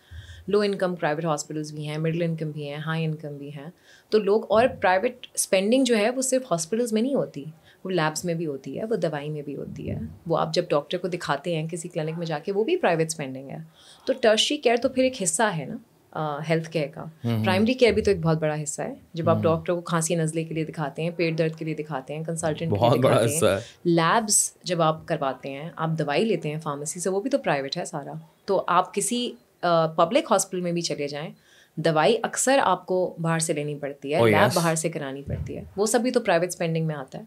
low income private hospitals بھی ہیں مڈل انکم بھی ہیں ہائی انکم بھی ہیں۔ تو لوگ اور پرائیویٹ اسپینڈنگ جو ہے وہ صرف ہاسپٹلس میں نہیں ہوتی۔ وہ لیبس میں بھی ہوتی ہے وہ دوائی میں بھی ہوتی ہے۔ وہ آپ جب ڈاکٹر کو دکھاتے ہیں کسی کلینک میں جا کے وہ بھی پرائیویٹ اسپینڈنگ ہے۔ تو ٹرشری کیئر تو پھر ایک حصہ ہے نا ہیلتھ کیئر کا۔ پرائمری کیئر بھی تو ایک بہت بڑا حصہ ہے۔ جب آپ ڈاکٹر کو کھانسی نزلے کے لیے دکھاتے ہیں پیٹ درد کے لیے دکھاتے ہیں کنسلٹنٹ لیبس جب آپ کرواتے ہیں آپ دوائی لیتے ہیں فارمیسی سے وہ بھی تو پرائیویٹ ہے سارا۔ تو آپ کسی پبلک ہاسپٹل میں بھی چلے جائیں دوائی اکثر آپ کو باہر سے لینی پڑتی ہے لیب باہر سے کرانی پڑتی ہے۔ وہ سب بھی تو پرائیویٹ اسپینڈنگ میں آتا ہے۔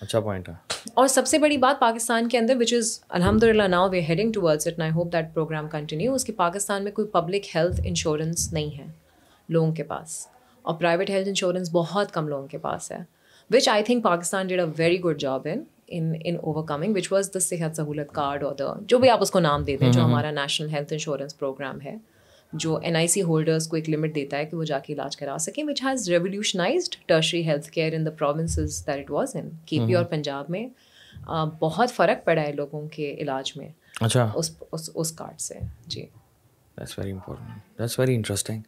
اچھا پوائنٹ ہے۔ اور سب سے بڑی بات پاکستان کے اندر وچ از الحمد للہ now we heading towards it I hope that program continue اس کے پاکستان میں کوئی پبلک ہیلتھ انشورنس نہیں ہے لوگوں کے پاس۔ اور پرائیویٹ ہیلتھ انشورنس بہت کم لوگوں کے پاس ہے which I think Pakistan did a very good job in in in overcoming which was the Sehat Sahulat card اور دا جو بھی آپ اس کو نام دے دیں جو ہمارا نیشنل ہیلتھ انشورنس پروگرام ہے۔ جو این آئی سی ہولڈرس کو ایک لمٹ دیتا ہے کہ وہ جا کے علاج کرا سکیں which has revolutionized tertiary health care in the provinces that it was in K P اور پنجاب میں بہت فرق پڑا ہے لوگوں کے علاج میں. اچھا. اس اس کارڈ سے. جی. That's very important that's very interesting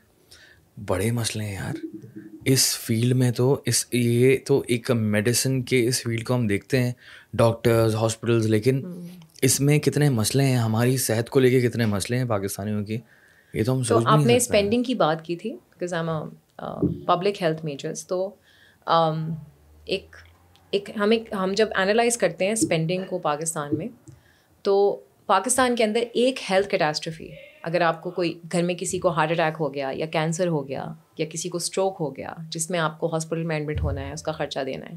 بڑے مسئلے ہیں یار. اس فیلڈ میں تو اس یہ تو ایک میڈیسن کے اس فیلڈ کو ہم دیکھتے ہیں. ڈاکٹرز ہاسپٹلز لیکن اس میں کتنے مسئلے ہیں؟ ہماری صحت کو لے کے کتنے مسئلے ہیں پاکستانیوں کی؟ یہ تو ہم تو آپ نے اسپینڈنگ کی بات کی تھی because I public health measures تو ایک ایک ہم ایک ہم جب اینالائز کرتے ہیں اسپینڈنگ کو پاکستان میں تو پاکستان کے اندر ایک ہیلتھ کیٹاسٹرفی اگر آپ کو کوئی گھر میں کسی کو ہارٹ اٹیک ہو گیا یا کینسر ہو گیا یا کسی کو اسٹروک ہو گیا جس میں آپ کو ہاسپٹل میں ایڈمٹ ہونا ہے اس کا خرچہ دینا ہے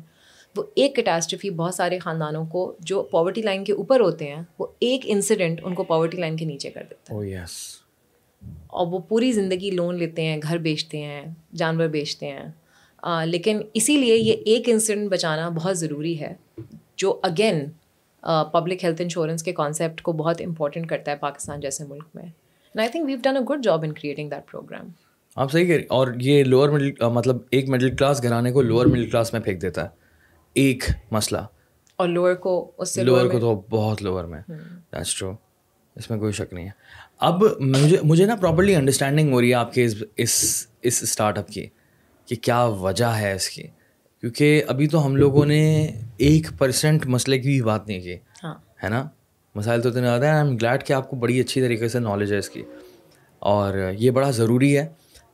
وہ ایک کیٹاسٹرفی بہت سارے خاندانوں کو جو پاورٹی لائن کے اوپر ہوتے ہیں وہ ایک انسیڈنٹ ان کو پاورٹی لائن کے نیچے کر دیتا ہے۔ Oh, اور وہ پوری زندگی لون لیتے ہیں گھر بیچتے ہیں جانور بیچتے ہیں۔ لیکن اسی لیے یہ ایک انسیڈنٹ بچانا بہت ضروری ہے جو اگین پبلک ہیلتھ انشورنس کے کانسیپٹ کو بہت امپورٹنٹ کرتا ہے پاکستان جیسے ملک میں۔ I think we've done a good job in creating that program آپ صحیح کہہ اور یہ لوور مڈل مطلب ایک مڈل کلاس گھرانے کو لوور مڈل کلاس میں پھینک دیتا ہے۔ ایک مسئلہ۔ اور لوور کو اس سے لوور کو تو بہت لوور میں۔ دیٹس ٹرو اس میں کوئی شک نہیں ہے۔ اب مجھے مجھے نا پراپرلی انڈرسٹینڈنگ ہو رہی ہے آپ کے اس اس اس اسٹارٹ اپ کی کہ کیا وجہ ہے اس کی۔ کیونکہ ابھی تو ہم لوگوں نے ایک پرسینٹ مسئلے کی بھی بات نہیں کی۔ ہاں۔ ہے نا؟ مسائل تو اتنے زیادہ ہیں۔ آئی ایم گلیڈ کہ آپ کو بڑی اچھی طریقے سے نالج ہے اس کی۔ اور یہ بڑا ضروری ہے۔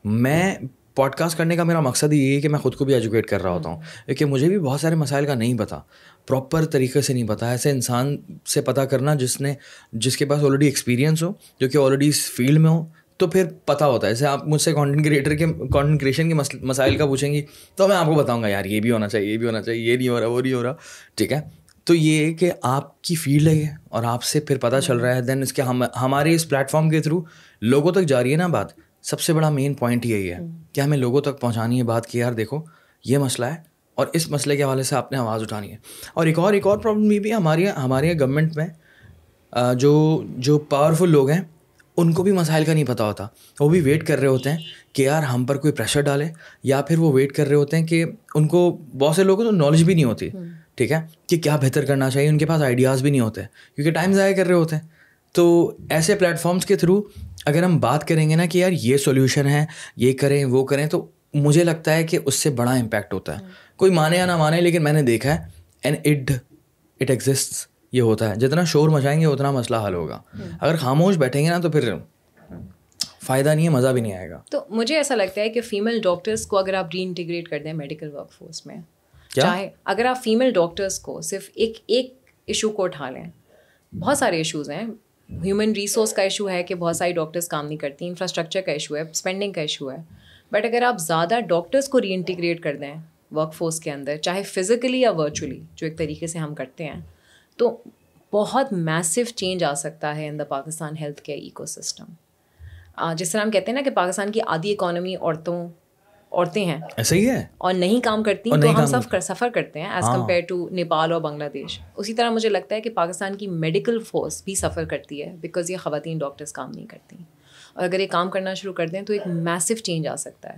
میں پوڈ کاسٹ کرنے کا میرا مقصد یہ ہے کہ میں خود کو بھی ایجوکیٹ کر رہا ہوتا ہوں کیونکہ مجھے بھی بہت سارے مسائل کا نہیں پتا۔ پراپر طریقے سے نہیں پتا ایسے انسان سے پتہ کرنا جس نے جس کے پاس آلریڈی ایکسپیرینس ہو جو کہ آلریڈی اس فیلڈ میں ہو تو پھر پتہ ہوتا ہے۔ جیسے آپ مجھ سے کانٹینٹ کریٹر کے کانٹینٹ کریشن کے مسائل کا پوچھیں گی تو میں آپ کو بتاؤں گا یار یہ بھی ہونا چاہیے یہ بھی ہونا چاہیے یہ نہیں ہو رہا وہ نہیں ہو رہا۔ ٹھیک ہے؟ تو یہ کہ آپ کی فیلڈ ہے یہ اور آپ سے پھر پتہ چل رہا ہے۔ دین اس کے ہم ہمارے اس پلیٹفارم کے تھرو لوگوں تک جا رہی ہے نا بات۔ سب سے بڑا مین پوائنٹ یہی ہے کہ ہمیں لوگوں تک پہنچانی ہے بات کہ یار دیکھو یہ مسئلہ ہے اور اس مسئلے کے حوالے سے آپ نے آواز اٹھانی ہے۔ اور ایک اور ایک اور پرابلم یہ بھی ہماری ہمارے گورنمنٹ میں جو جو پاورفل لوگ ہیں ان کو بھی مسائل کا نہیں پتہ ہوتا۔ وہ بھی ویٹ کر رہے ہوتے ہیں کہ یار ہم پر کوئی پریشر ڈالے یا پھر وہ ویٹ کر رہے ہوتے ہیں کہ ان کو بہت سے لوگوں کو تو نالج بھی نہیں ہوتی ٹھیک ہے؟ کہ کیا بہتر کرنا چاہیے ان کے پاس آئیڈیاز بھی نہیں ہوتے۔ کیونکہ ٹائم ضائع کر رہے ہوتے ہیں۔ تو ایسے پلیٹفارمس کے تھرو اگر ہم بات کریں گے نا کہ یار یہ سولوشن ہے یہ کریں وہ کریں تو مجھے لگتا ہے کہ اس سے بڑا امپیکٹ ہوتا ہے۔ کوئی مانے یا نہ مانے لیکن میں نے دیکھا ہے اینڈ اٹ اٹ ایگزسٹ یہ ہوتا ہے۔ جتنا شور مچائیں گے اتنا مسئلہ حل ہوگا۔ اگر خاموش بیٹھیں گے نا تو پھر فائدہ نہیں ہے مزہ بھی نہیں آئے گا۔ تو مجھے ایسا لگتا ہے کہ فیمیل ڈاکٹرس کو اگر آپ ری انٹیگریٹ کر دیں میڈیکل ورک فورس میں چاہے اگر آپ فیمیل ڈاکٹرس کو صرف ایک ایک ایشو کو اٹھا لیں۔ بہت سارے ایشوز ہیں۔ ہیومن ریسورس کا ایشو ہے کہ بہت ساری ڈاکٹرس کام نہیں کرتی انفراسٹرکچر کا ایشو ہے اسپینڈنگ کا ایشو ہے۔ بٹ اگر آپ زیادہ ڈاکٹرس کو ری انٹیگریٹ کر دیں ورک فورس کے اندر، چاہے فزیکلی یا ورچولی جو ایک طریقے سے ہم کرتے ہیں، تو بہت میسو چینج آ سکتا ہے in the Pakistan health care ecosystem جس طرح ہم کہتے ہیں نا کہ پاکستان کی آدھی اکانومی عورتوں عورتیں ہیں۔ ایسا ہی ہے۔ اور نہیں کام کرتی تو ہم سب سفر کرتے ہیں ایز کمپیئر ٹو نیپال اور بنگلہ دیش۔ اسی طرح مجھے لگتا ہے کہ پاکستان کی میڈیکل فورس بھی سفر کرتی ہے بیکاز یہ خواتین ڈاکٹرس کام نہیں کرتی۔ اور اگر یہ کام کرنا شروع کر دیں تو ایک میسو چینج آ سکتا ہے۔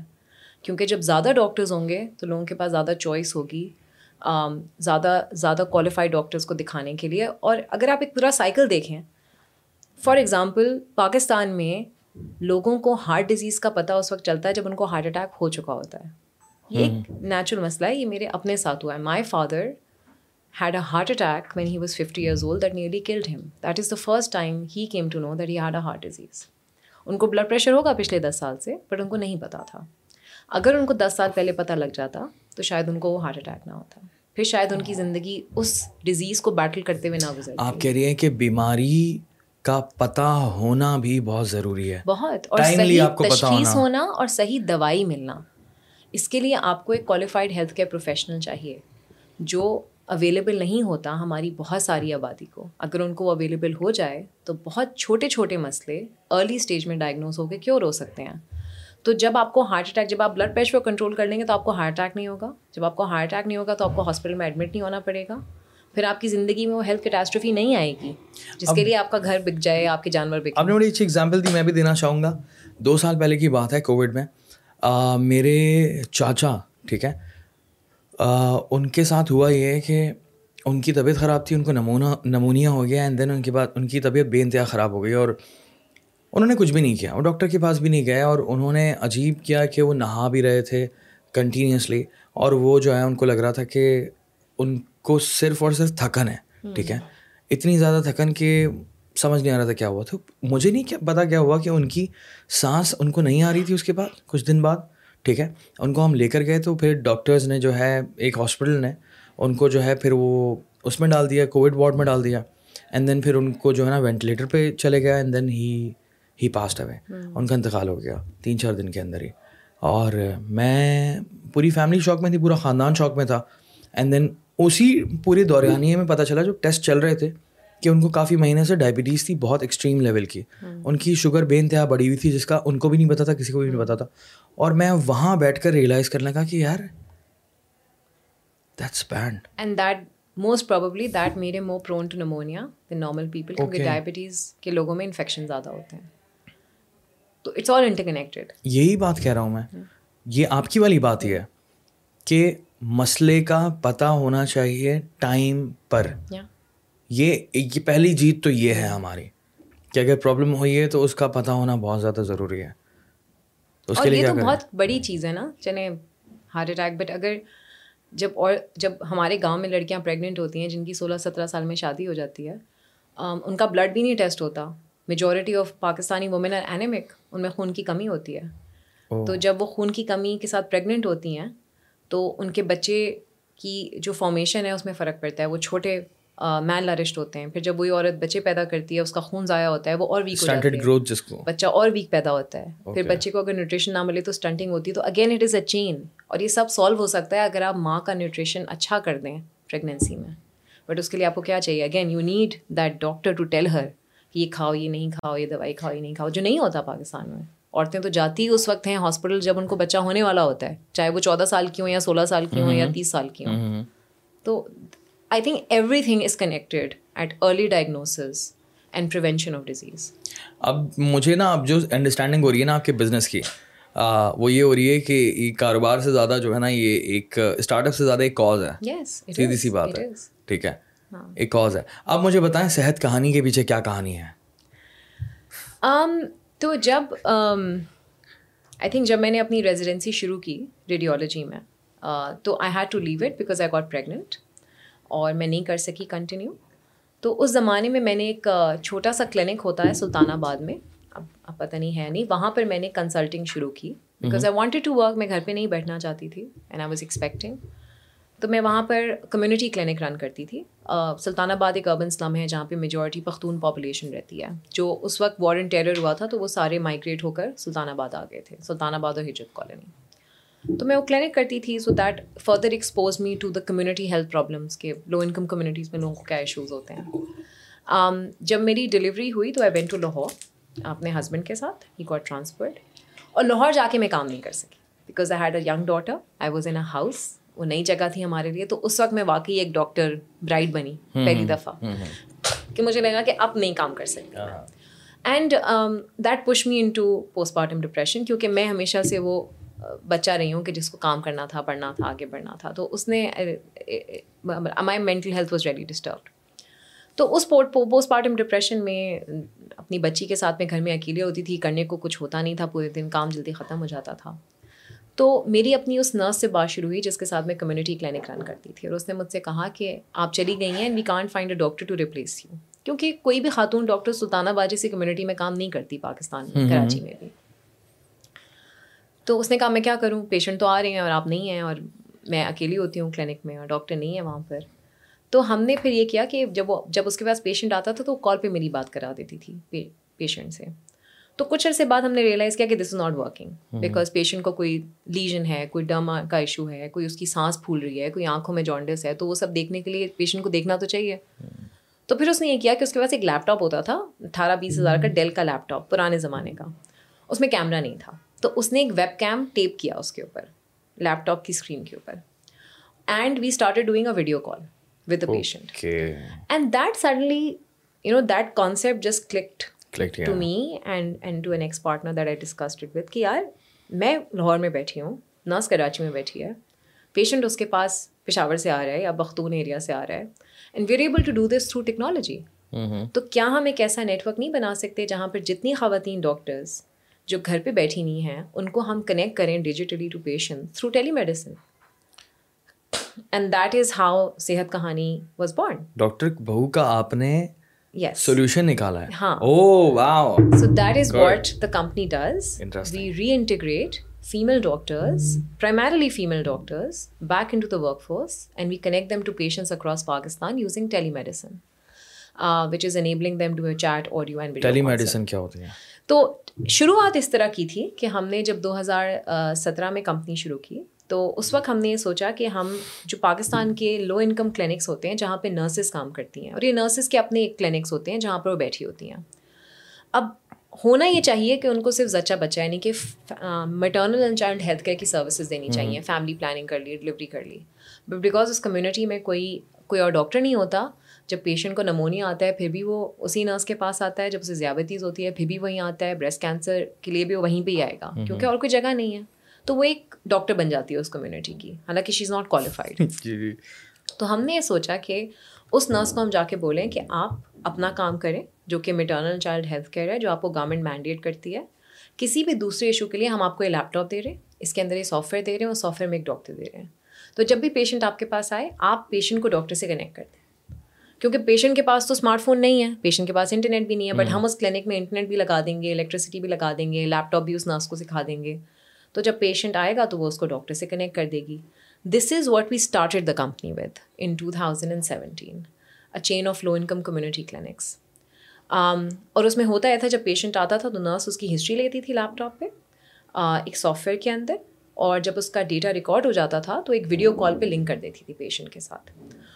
کیونکہ جب زیادہ ڈاکٹرز ہوں گے تو لوگوں کے پاس زیادہ چوائس ہوگی زیادہ زیادہ کوالیفائڈ ڈاکٹرس کو دکھانے کے لیے۔ اور اگر آپ ایک پورا سائیکل دیکھیں فار ایگزامپل پاکستان میں لوگوں کو ہارٹ ڈیزیز کا پتہ اس وقت چلتا ہے جب ان کو ہارٹ اٹیک ہو چکا ہوتا ہے۔ یہ ایک نیچرل مسئلہ ہے یہ میرے اپنے ساتھ ہوا ہے۔ My father had a heart attack when he was fifty years old that nearly killed him that is the first time he came to know that he had a heart disease ان کو blood pressure ہوگا پچھلے دس سال سے but ان کو نہیں پتا تھا۔ اگر ان کو دس سال پہلے پتہ لگ جاتا تو شاید ان کو وہ ہارٹ اٹیک نہ ہوتا۔ پھر شاید ان کی زندگی اس ڈیزیز کو بیٹل کرتے ہوئے نہ گزر آپ کہہ رہی ہیں کہ بیماری کا پتہ ہونا بھی بہت ضروری ہے۔ بہت اور صحیح تشخیص ہونا۔ اور صحیح دوائی ملنا۔ اس کے لیے آپ کو ایک کوالیفائڈ ہیلتھ کیئر پروفیشنل چاہیے۔ جو اویلیبل نہیں ہوتا ہماری بہت ساری آبادی کو۔ اگر ان کو اویلیبل ہو جائے تو بہت چھوٹے چھوٹے مسئلے ارلی اسٹیج میں ڈائگنوز ہو کے کیور ہو سکتے ہیں؟ تو جب آپ کو ہارٹ اٹیک جب آپ بلڈ پریشر کو کنٹرول کر لیں گے تو آپ کو ہارٹ اٹیک نہیں ہوگا۔ جب آپ کو ہارٹ اٹیک نہیں ہوگا تو آپ کو ہاسپٹل میں ایڈمٹ نہیں ہونا پڑے گا۔ پھر آپ کی زندگی میں وہ ہیلتھ کیٹاسٹرفی نہیں آئے گی؟ جس کے لیے آپ کا گھر بک جائے آپ کے جانور بک آپ نے بڑی اچھی اگزامپل دی میں بھی دینا چاہوں گا۔ دو سال پہلے کی بات ہے کووڈ میں۔ میرے چاچا ٹھیک ہے؟ ان کے ساتھ ہوا یہ کہ ان کی طبیعت خراب تھی ان کو نمونہ نمونیا ہو گیا اینڈ دین ان کے بعد ان کی طبیعت بے انتہا خراب ہو گئی اور انہوں نے کچھ بھی نہیں کیا وہ ڈاکٹر کے پاس بھی نہیں گئے اور انہوں نے عجیب کیا کہ وہ نہا بھی رہے تھے کنٹینیوسلی اور وہ جو ہے ان کو لگ رہا تھا کہ ان کو صرف اور صرف تھکن ہے ٹھیک ہے؟ اتنی زیادہ تھکن کہ سمجھ نہیں آ رہا تھا کیا ہوا۔ تھا مجھے نہیں کیا پتا کیا ہوا کہ ان کی سانس ان کو نہیں آ رہی تھی اس کے بعد کچھ دن بعد ٹھیک ہے؟ ان کو ہم لے کر گئے تو پھر ڈاکٹرز نے جو ہے ایک ہاسپٹل نے ان کو جو ہے پھر وہ اس میں ڈال دیا کووڈ وارڈ میں ڈال دیا۔ اینڈ دین پھر ان کو جو ہے نا وینٹیلیٹر پہ چلے گیا and then he he passed away ان کا انتقال ہو گیا تین چار دن کے اندر ہی۔ اور میں پوری فیملی شوق میں تھی پورا خاندان شوق میں تھا۔ اینڈ دین اسی پورے دورانیے میں پتہ چلا جو ٹیسٹ چل رہے تھے کہ ان کو کافی مہینے سے ڈائبٹیز تھی بہت ایکسٹریم لیول کی۔ ان کی شوگر بے انتہا بڑی ہوئی تھی جس کا ان کو بھی نہیں پتا تھا کسی کو بھی نہیں پتا تھا۔ اور میں وہاں بیٹھ کر ریئلائز کرنے لگا کہ یار that's and that most that میرے more prone to pneumonia normal people کیونکہ ڈائبٹیز کے لوگوں میں انفیکشن زیادہ ہوتے ہیں۔ تو اٹس آل انٹر کنیکٹیڈ یہی بات کہہ رہا ہوں میں۔ یہ آپ کی والی بات ہی ہے کہ مسئلے کا پتہ ہونا چاہیے ٹائم پر۔ یہ پہلی جیت تو یہ ہے ہماری کہ اگر پرابلم ہوئی ہے تو اس کا پتہ ہونا بہت زیادہ ضروری ہے۔ اس کے لیے تو بہت بڑی چیز ہے نا چلے ہارٹ اٹیک۔ بٹ اگر جب اور جب ہمارے گاؤں میں لڑکیاں پریگننٹ ہوتی ہیں جن کی سولہ سترہ سال میں شادی ہو جاتی ہے ان کا بلڈ بھی نہیں ٹیسٹ ہوتا۔ Majority of Pakistani women are anaemic ان میں خون کی کمی ہوتی ہے۔ تو جب وہ خون کی کمی کے ساتھ پریگننٹ ہوتی ہیں تو ان کے بچے کی جو فارمیشن ہے اس میں فرق پڑتا ہے۔ وہ چھوٹے میل لرشٹ ہوتے ہیں۔ پھر جب وہی عورت بچے پیدا کرتی ہے اس کا خون ضائع ہوتا ہے وہ اور ویک ہو جاتا ہے بچہ اور ویک پیدا ہوتا ہے۔ پھر بچے کو اگر نیوٹریشن نہ ملے تو اسٹنٹنگ ہوتی ہے۔ تو اگین اٹ از اے چین اور یہ سب سالو ہو سکتا ہے اگر آپ ماں کا نیوٹریشن اچھا کر دیں پریگنینسی میں۔ بٹ اس کے لیے آپ کو کیا چاہیے؟ Again you need that doctor to tell her یہ کھاؤ یہ نہیں کھاؤ یہ دوائی کھاؤ یہ نہیں کھاؤ جو نہیں ہوتا پاکستان میں۔ عورتیں تو جاتی اس وقت ہیں ہاسپٹل جب ان کو بچہ ہونے والا ہوتا ہے چاہے وہ چودہ سال کی ہوں یا سولہ سال کی ہوں یا تیس سال کی ہوں۔ تو I think everything is connected at early diagnosis and prevention of disease اب مجھے نا اب جو انڈرسٹینڈنگ ہو رہی ہے نا آپ کے بزنس کی وہ یہ ہو رہی ہے کہ کاروبار سے زیادہ جو ہے نا یہ ایک اسٹارٹ اپ سے زیادہ ایک کاز ہے۔ سیدھی سی بات ہے۔ ٹھیک ہے۔ ہاں۔ ایک کاز ہے۔ اب مجھے بتائیں صحت کہانی کے پیچھے کیا کہانی ہے؟ تو جب آئی تھنک جب میں نے اپنی ریزیڈنسی شروع کی ریڈیولوجی میں تو I had to leave it because I got pregnant اور میں نہیں کر سکی کنٹینیو تو اس زمانے میں میں نے ایک چھوٹا سا کلینک ہوتا ہے سلطان آباد میں۔ اب اب پتہ نہیں ہے نہیں۔ وہاں پر میں نے کنسلٹنگ شروع کی۔ Because I wanted to work میں گھر پہ نہیں بیٹھنا چاہتی تھی۔ اینڈ آئی واز ایکسپیکٹنگ تو میں وہاں پر کمیونٹی کلینک رن کرتی تھی۔ سلطان آباد ایک اربن اسلم ہے جہاں پہ میجورٹی پختون پاپولیشن رہتی ہے۔ جو اس وقت وارن ٹیرر ہوا تھا تو وہ سارے مائگریٹ ہو کر سلطان آباد آ گئے تھے، سلطان آباد اور ہجرت کالونی تو میں وہ کلینک کرتی تھی so that further expose me to the community health problems کے لو انکم کمیونٹیز میں لوگوں کو کیا ایشوز ہوتے ہیں۔ جب میری ڈلیوری ہوئی تو آئی وینٹ ٹو لاہور اپنے ہسبینڈ کے ساتھ ہی گاٹ ٹرانسفرڈ اور لاہور جا کے میں کام نہیں کر سکی۔ Because I had a young daughter I was in a house وہ نئی جگہ تھی ہمارے لیے تو اس وقت میں واقعی ایک ڈاکٹر برائڈ بنی پہلی دفعہ کہ مجھے لگا کہ اب نہیں کام کر سکتی and that push me into postpartum depression کیونکہ میں ہمیشہ سے وہ بچہ رہی ہوں کہ جس کو کام کرنا تھا پڑھنا تھا آگے بڑھنا تھا۔ تو اس نے my mental health was ready disturbed تو اس پوسٹ پارٹم ڈپریشن میں اپنی بچی کے ساتھ میں گھر میں اکیلے ہوتی تھی کرنے کو کچھ ہوتا نہیں تھا پورے دن کام جلدی ختم ہو جاتا تھا۔ تو میری اپنی اس نرس سے بات شروع ہوئی جس کے ساتھ میں کمیونٹی کلینک رن کرتی تھی اور اس نے مجھ سے کہا کہ آپ چلی گئی ہیں we can't find a doctor to replace you کیونکہ کوئی بھی خاتون ڈاکٹر سلطانہ باد جیسی کمیونٹی میں کام نہیں کرتی پاکستان میں کراچی میں بھی۔ تو اس نے کہا میں کیا کروں؟ پیشنٹ تو آ رہے ہیں اور آپ نہیں ہیں اور میں اکیلی ہوتی ہوں کلینک میں اور ڈاکٹر نہیں ہے وہاں پر۔ تو ہم نے پھر یہ کیا کہ جب وہ جب اس کے پاس پیشنٹ آتا تھا تو وہ کال پہ میری بات کرا دیتی تھی پیشنٹ سے۔ تو کچھ عرصے بعد ہم نے ریئلائز کیا کہ this is not working because patient کو کوئی لیجن ہے کوئی ڈم کا ایشو ہے کوئی اس کی سانس پھول رہی ہے کوئی آنکھوں میں جانڈس ہے تو وہ سب دیکھنے کے لیے پیشنٹ کو دیکھنا تو چاہیے۔ تو پھر اس نے یہ کیا کہ اس کے پاس ایک لیپ ٹاپ ہوتا تھا اٹھارہ بیس ہزار کا ڈیل کا لیپ ٹاپ پرانے زمانے کا۔ اس میں کیمرہ نہیں تھا۔ تو اس نے ایک ویب کیم ٹیپ کیا اس کے اوپر لیپ ٹاپ کی اسکرین کے اوپر۔ And we started doing a video call with a patient and that suddenly you know that concept just clicked to me and and to an ex partner that I discussed with کہ یار میں لاہور میں بیٹھی ہوں nurse Karachi میں بیٹھی ہے patient اس کے پاس پشاور سے آ رہا ہے یا بختون ایریا سے آ رہا ہے and we're able to do this through technology تو کیا ہم ایک ایسا نیٹ ورک نہیں بنا سکتے جہاں پر جتنی خواتین ڈاکٹرس جو گھر پہ بیٹھی نہیں ہیں ان کو ہم کنیکٹ کریں digitally to patient through telemedicine and that is how Sehat Kahani was born doctor بہو کا آپ نے سولوشن نکالا ہے ہاں so that is what the company does we reintegrate female doctors primarily female doctors back into the workforce and we connect them to patients across Pakistan using telemedicine which is enabling them to chat audio and telemedicine کیا ہوتی ہے تو شروعات اس طرح کی تھی کہ ہم نے جب دو ہزار سترہ میں کمپنی شروع کی تو اس وقت ہم نے یہ سوچا کہ ہم جو پاکستان کے لو انکم کلینکس ہوتے ہیں جہاں پہ نرسز کام کرتی ہیں اور یہ نرسز کے اپنے ایک کلینکس ہوتے ہیں جہاں پر وہ بیٹھی ہوتی ہیں۔ اب ہونا یہ چاہیے کہ ان کو صرف زچہ بچہ یعنی کہ maternal and child health care کی سروسز دینی چاہیے فیملی پلاننگ کر لی ڈلیوری کر لی۔ بٹ بیکاز اس کمیونٹی میں کوئی کوئی اور ڈاکٹر نہیں ہوتا جب پیشنٹ کو نمونیا آتا ہے پھر بھی وہ اسی نرس کے پاس آتا ہے۔ جب اسے ذیابتیز ہوتی ہے پھر بھی وہیں آتا ہے۔ بریسٹ کینسر کے لیے بھی وہ وہیں پہ ہی آئے گا کیونکہ اور کوئی جگہ نہیں ہے۔ تو وہ ایک ڈاکٹر بن جاتی ہے اس کمیونٹی کی حالانکہ شی از ناٹ کوالیفائڈ تو ہم نے یہ سوچا کہ اس نرس کو ہم جا کے بولیں کہ آپ اپنا کام کریں جو کہ میٹرنل چائلڈ ہیلتھ کیئر ہے جو آپ کو گورنمنٹ مینڈیٹ کرتی ہے۔ کسی بھی دوسرے ایشو کے لیے ہم آپ کو یہ لیپ ٹاپ دے رہے ہیں اس کے اندر یہ سافٹ ویئر دے رہے ہیں اور سافٹ ویئر میں ایک ڈاکٹر دے رہے ہیں۔ تو جب بھی پیشنٹ آپ کے پاس آئے آپ پیشنٹ کو ڈاکٹر سے کنیکٹ کرتے ہیں کیونکہ پیشنٹ کے پاس تو اسمارٹ فون نہیں ہے پیشنٹ کے پاس انٹرنیٹ بھی نہیں ہے بٹ ہم اس کلینک میں انٹرنیٹ بھی لگا دیں گے الیکٹریسٹی بھی لگا دیں گے لیپ ٹاپ بھی اس نرس کو سکھا دیں گے۔ تو جب پیشنٹ آئے گا تو وہ اس کو ڈاکٹر سے کنیکٹ کر دے گی۔ This is what we started the company with in two thousand and seventeen a chain of low income community clinics اور اس میں ہوتا ہے تھا جب پیشنٹ آتا تھا تو نرس اس کی ہسٹری لیتی تھی لیپ ٹاپ پہ ایک سافٹ ویئر کے اندر اور جب اس کا ڈیٹا ریکارڈ ہو جاتا تھا تو ایک ویڈیو کال پہ لنک کر دیتی تھی پیشنٹ کے ساتھ۔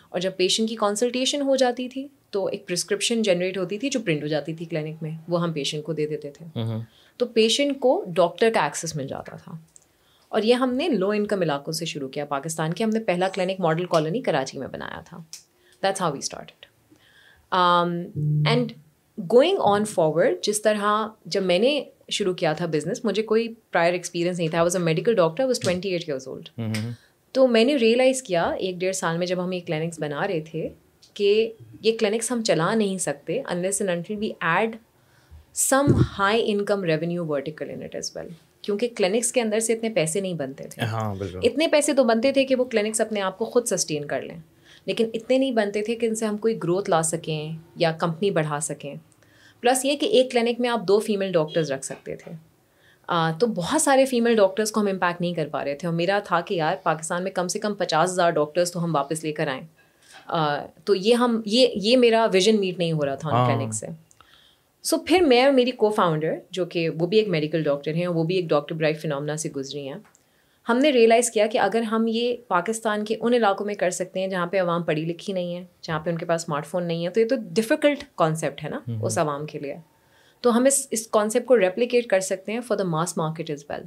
اور جب پیشنٹ کی کنسلٹیشن ہو جاتی تھی تو ایک پرسکرپشن جنریٹ ہوتی تھی جو پرنٹ ہو جاتی تھی کلینک میں، وہ ہم پیشنٹ کو دے دیتے تھے۔ تو پیشنٹ کو ڈاکٹر کا ایکسیس مل جاتا تھا۔ اور یہ ہم نے لو انکم علاقوں سے شروع کیا پاکستان کے ہم نے پہلا کلینک ماڈل کالونی کراچی میں بنایا تھا۔ That's how we started and going on forward جس طرح جب میں نے شروع کیا تھا بزنس مجھے کوئی پرائر ایکسپیرینس نہیں تھا۔ Was a medical doctor was twenty eight years old تو میں نے ریئلائز کیا ایک ڈیڑھ سال میں جب ہم یہ کلینکس بنا رہے تھے کہ یہ کلینکس ہم چلا نہیں سکتے unless and until we add some high income revenue vertical in it as well کیونکہ کلینکس کے اندر سے اتنے پیسے نہیں بنتے تھے۔ ہاں اتنے پیسے تو بنتے تھے کہ وہ کلینکس اپنے آپ کو خود سسٹین کر لیں۔ لیکن اتنے نہیں بنتے تھے کہ ان سے ہم کوئی گروتھ لا سکیں یا کمپنی بڑھا سکیں۔ پلس یہ کہ ایک کلینک میں آپ دو فیمیل ڈاکٹرز رکھ سکتے تھے۔ تو بہت سارے فیمیل ڈاکٹرس کو ہم امپیکٹ نہیں کر پا رہے تھے۔ اور میرا تھا کہ یار پاکستان میں کم سے کم پچاس ہزار ڈاکٹرس تو ہم واپس لے کر آئیں۔ تو یہ ہم یہ یہ میرا ویژن میٹ نہیں ہو رہا تھا ان کلینک سے۔ سو پھر میں اور میری کو فاؤنڈر جو کہ وہ بھی ایک میڈیکل ڈاکٹر ہیں وہ بھی ایک ڈاکٹر برائٹ فنامنا سے گزری ہیں ہم نے ریئلائز کیا کہ اگر ہم یہ پاکستان کے ان علاقوں میں کر سکتے ہیں جہاں پہ عوام پڑھی لکھی نہیں ہے جہاں پہ ان کے پاس اسمارٹ فون نہیں ہے تو یہ تو ڈفیکلٹ کانسیپٹ ہے نا اس عوام کے لیے تو ہم اس اس کانسیپٹ کو ریپلیکیٹ کر سکتے ہیں for the mass market as well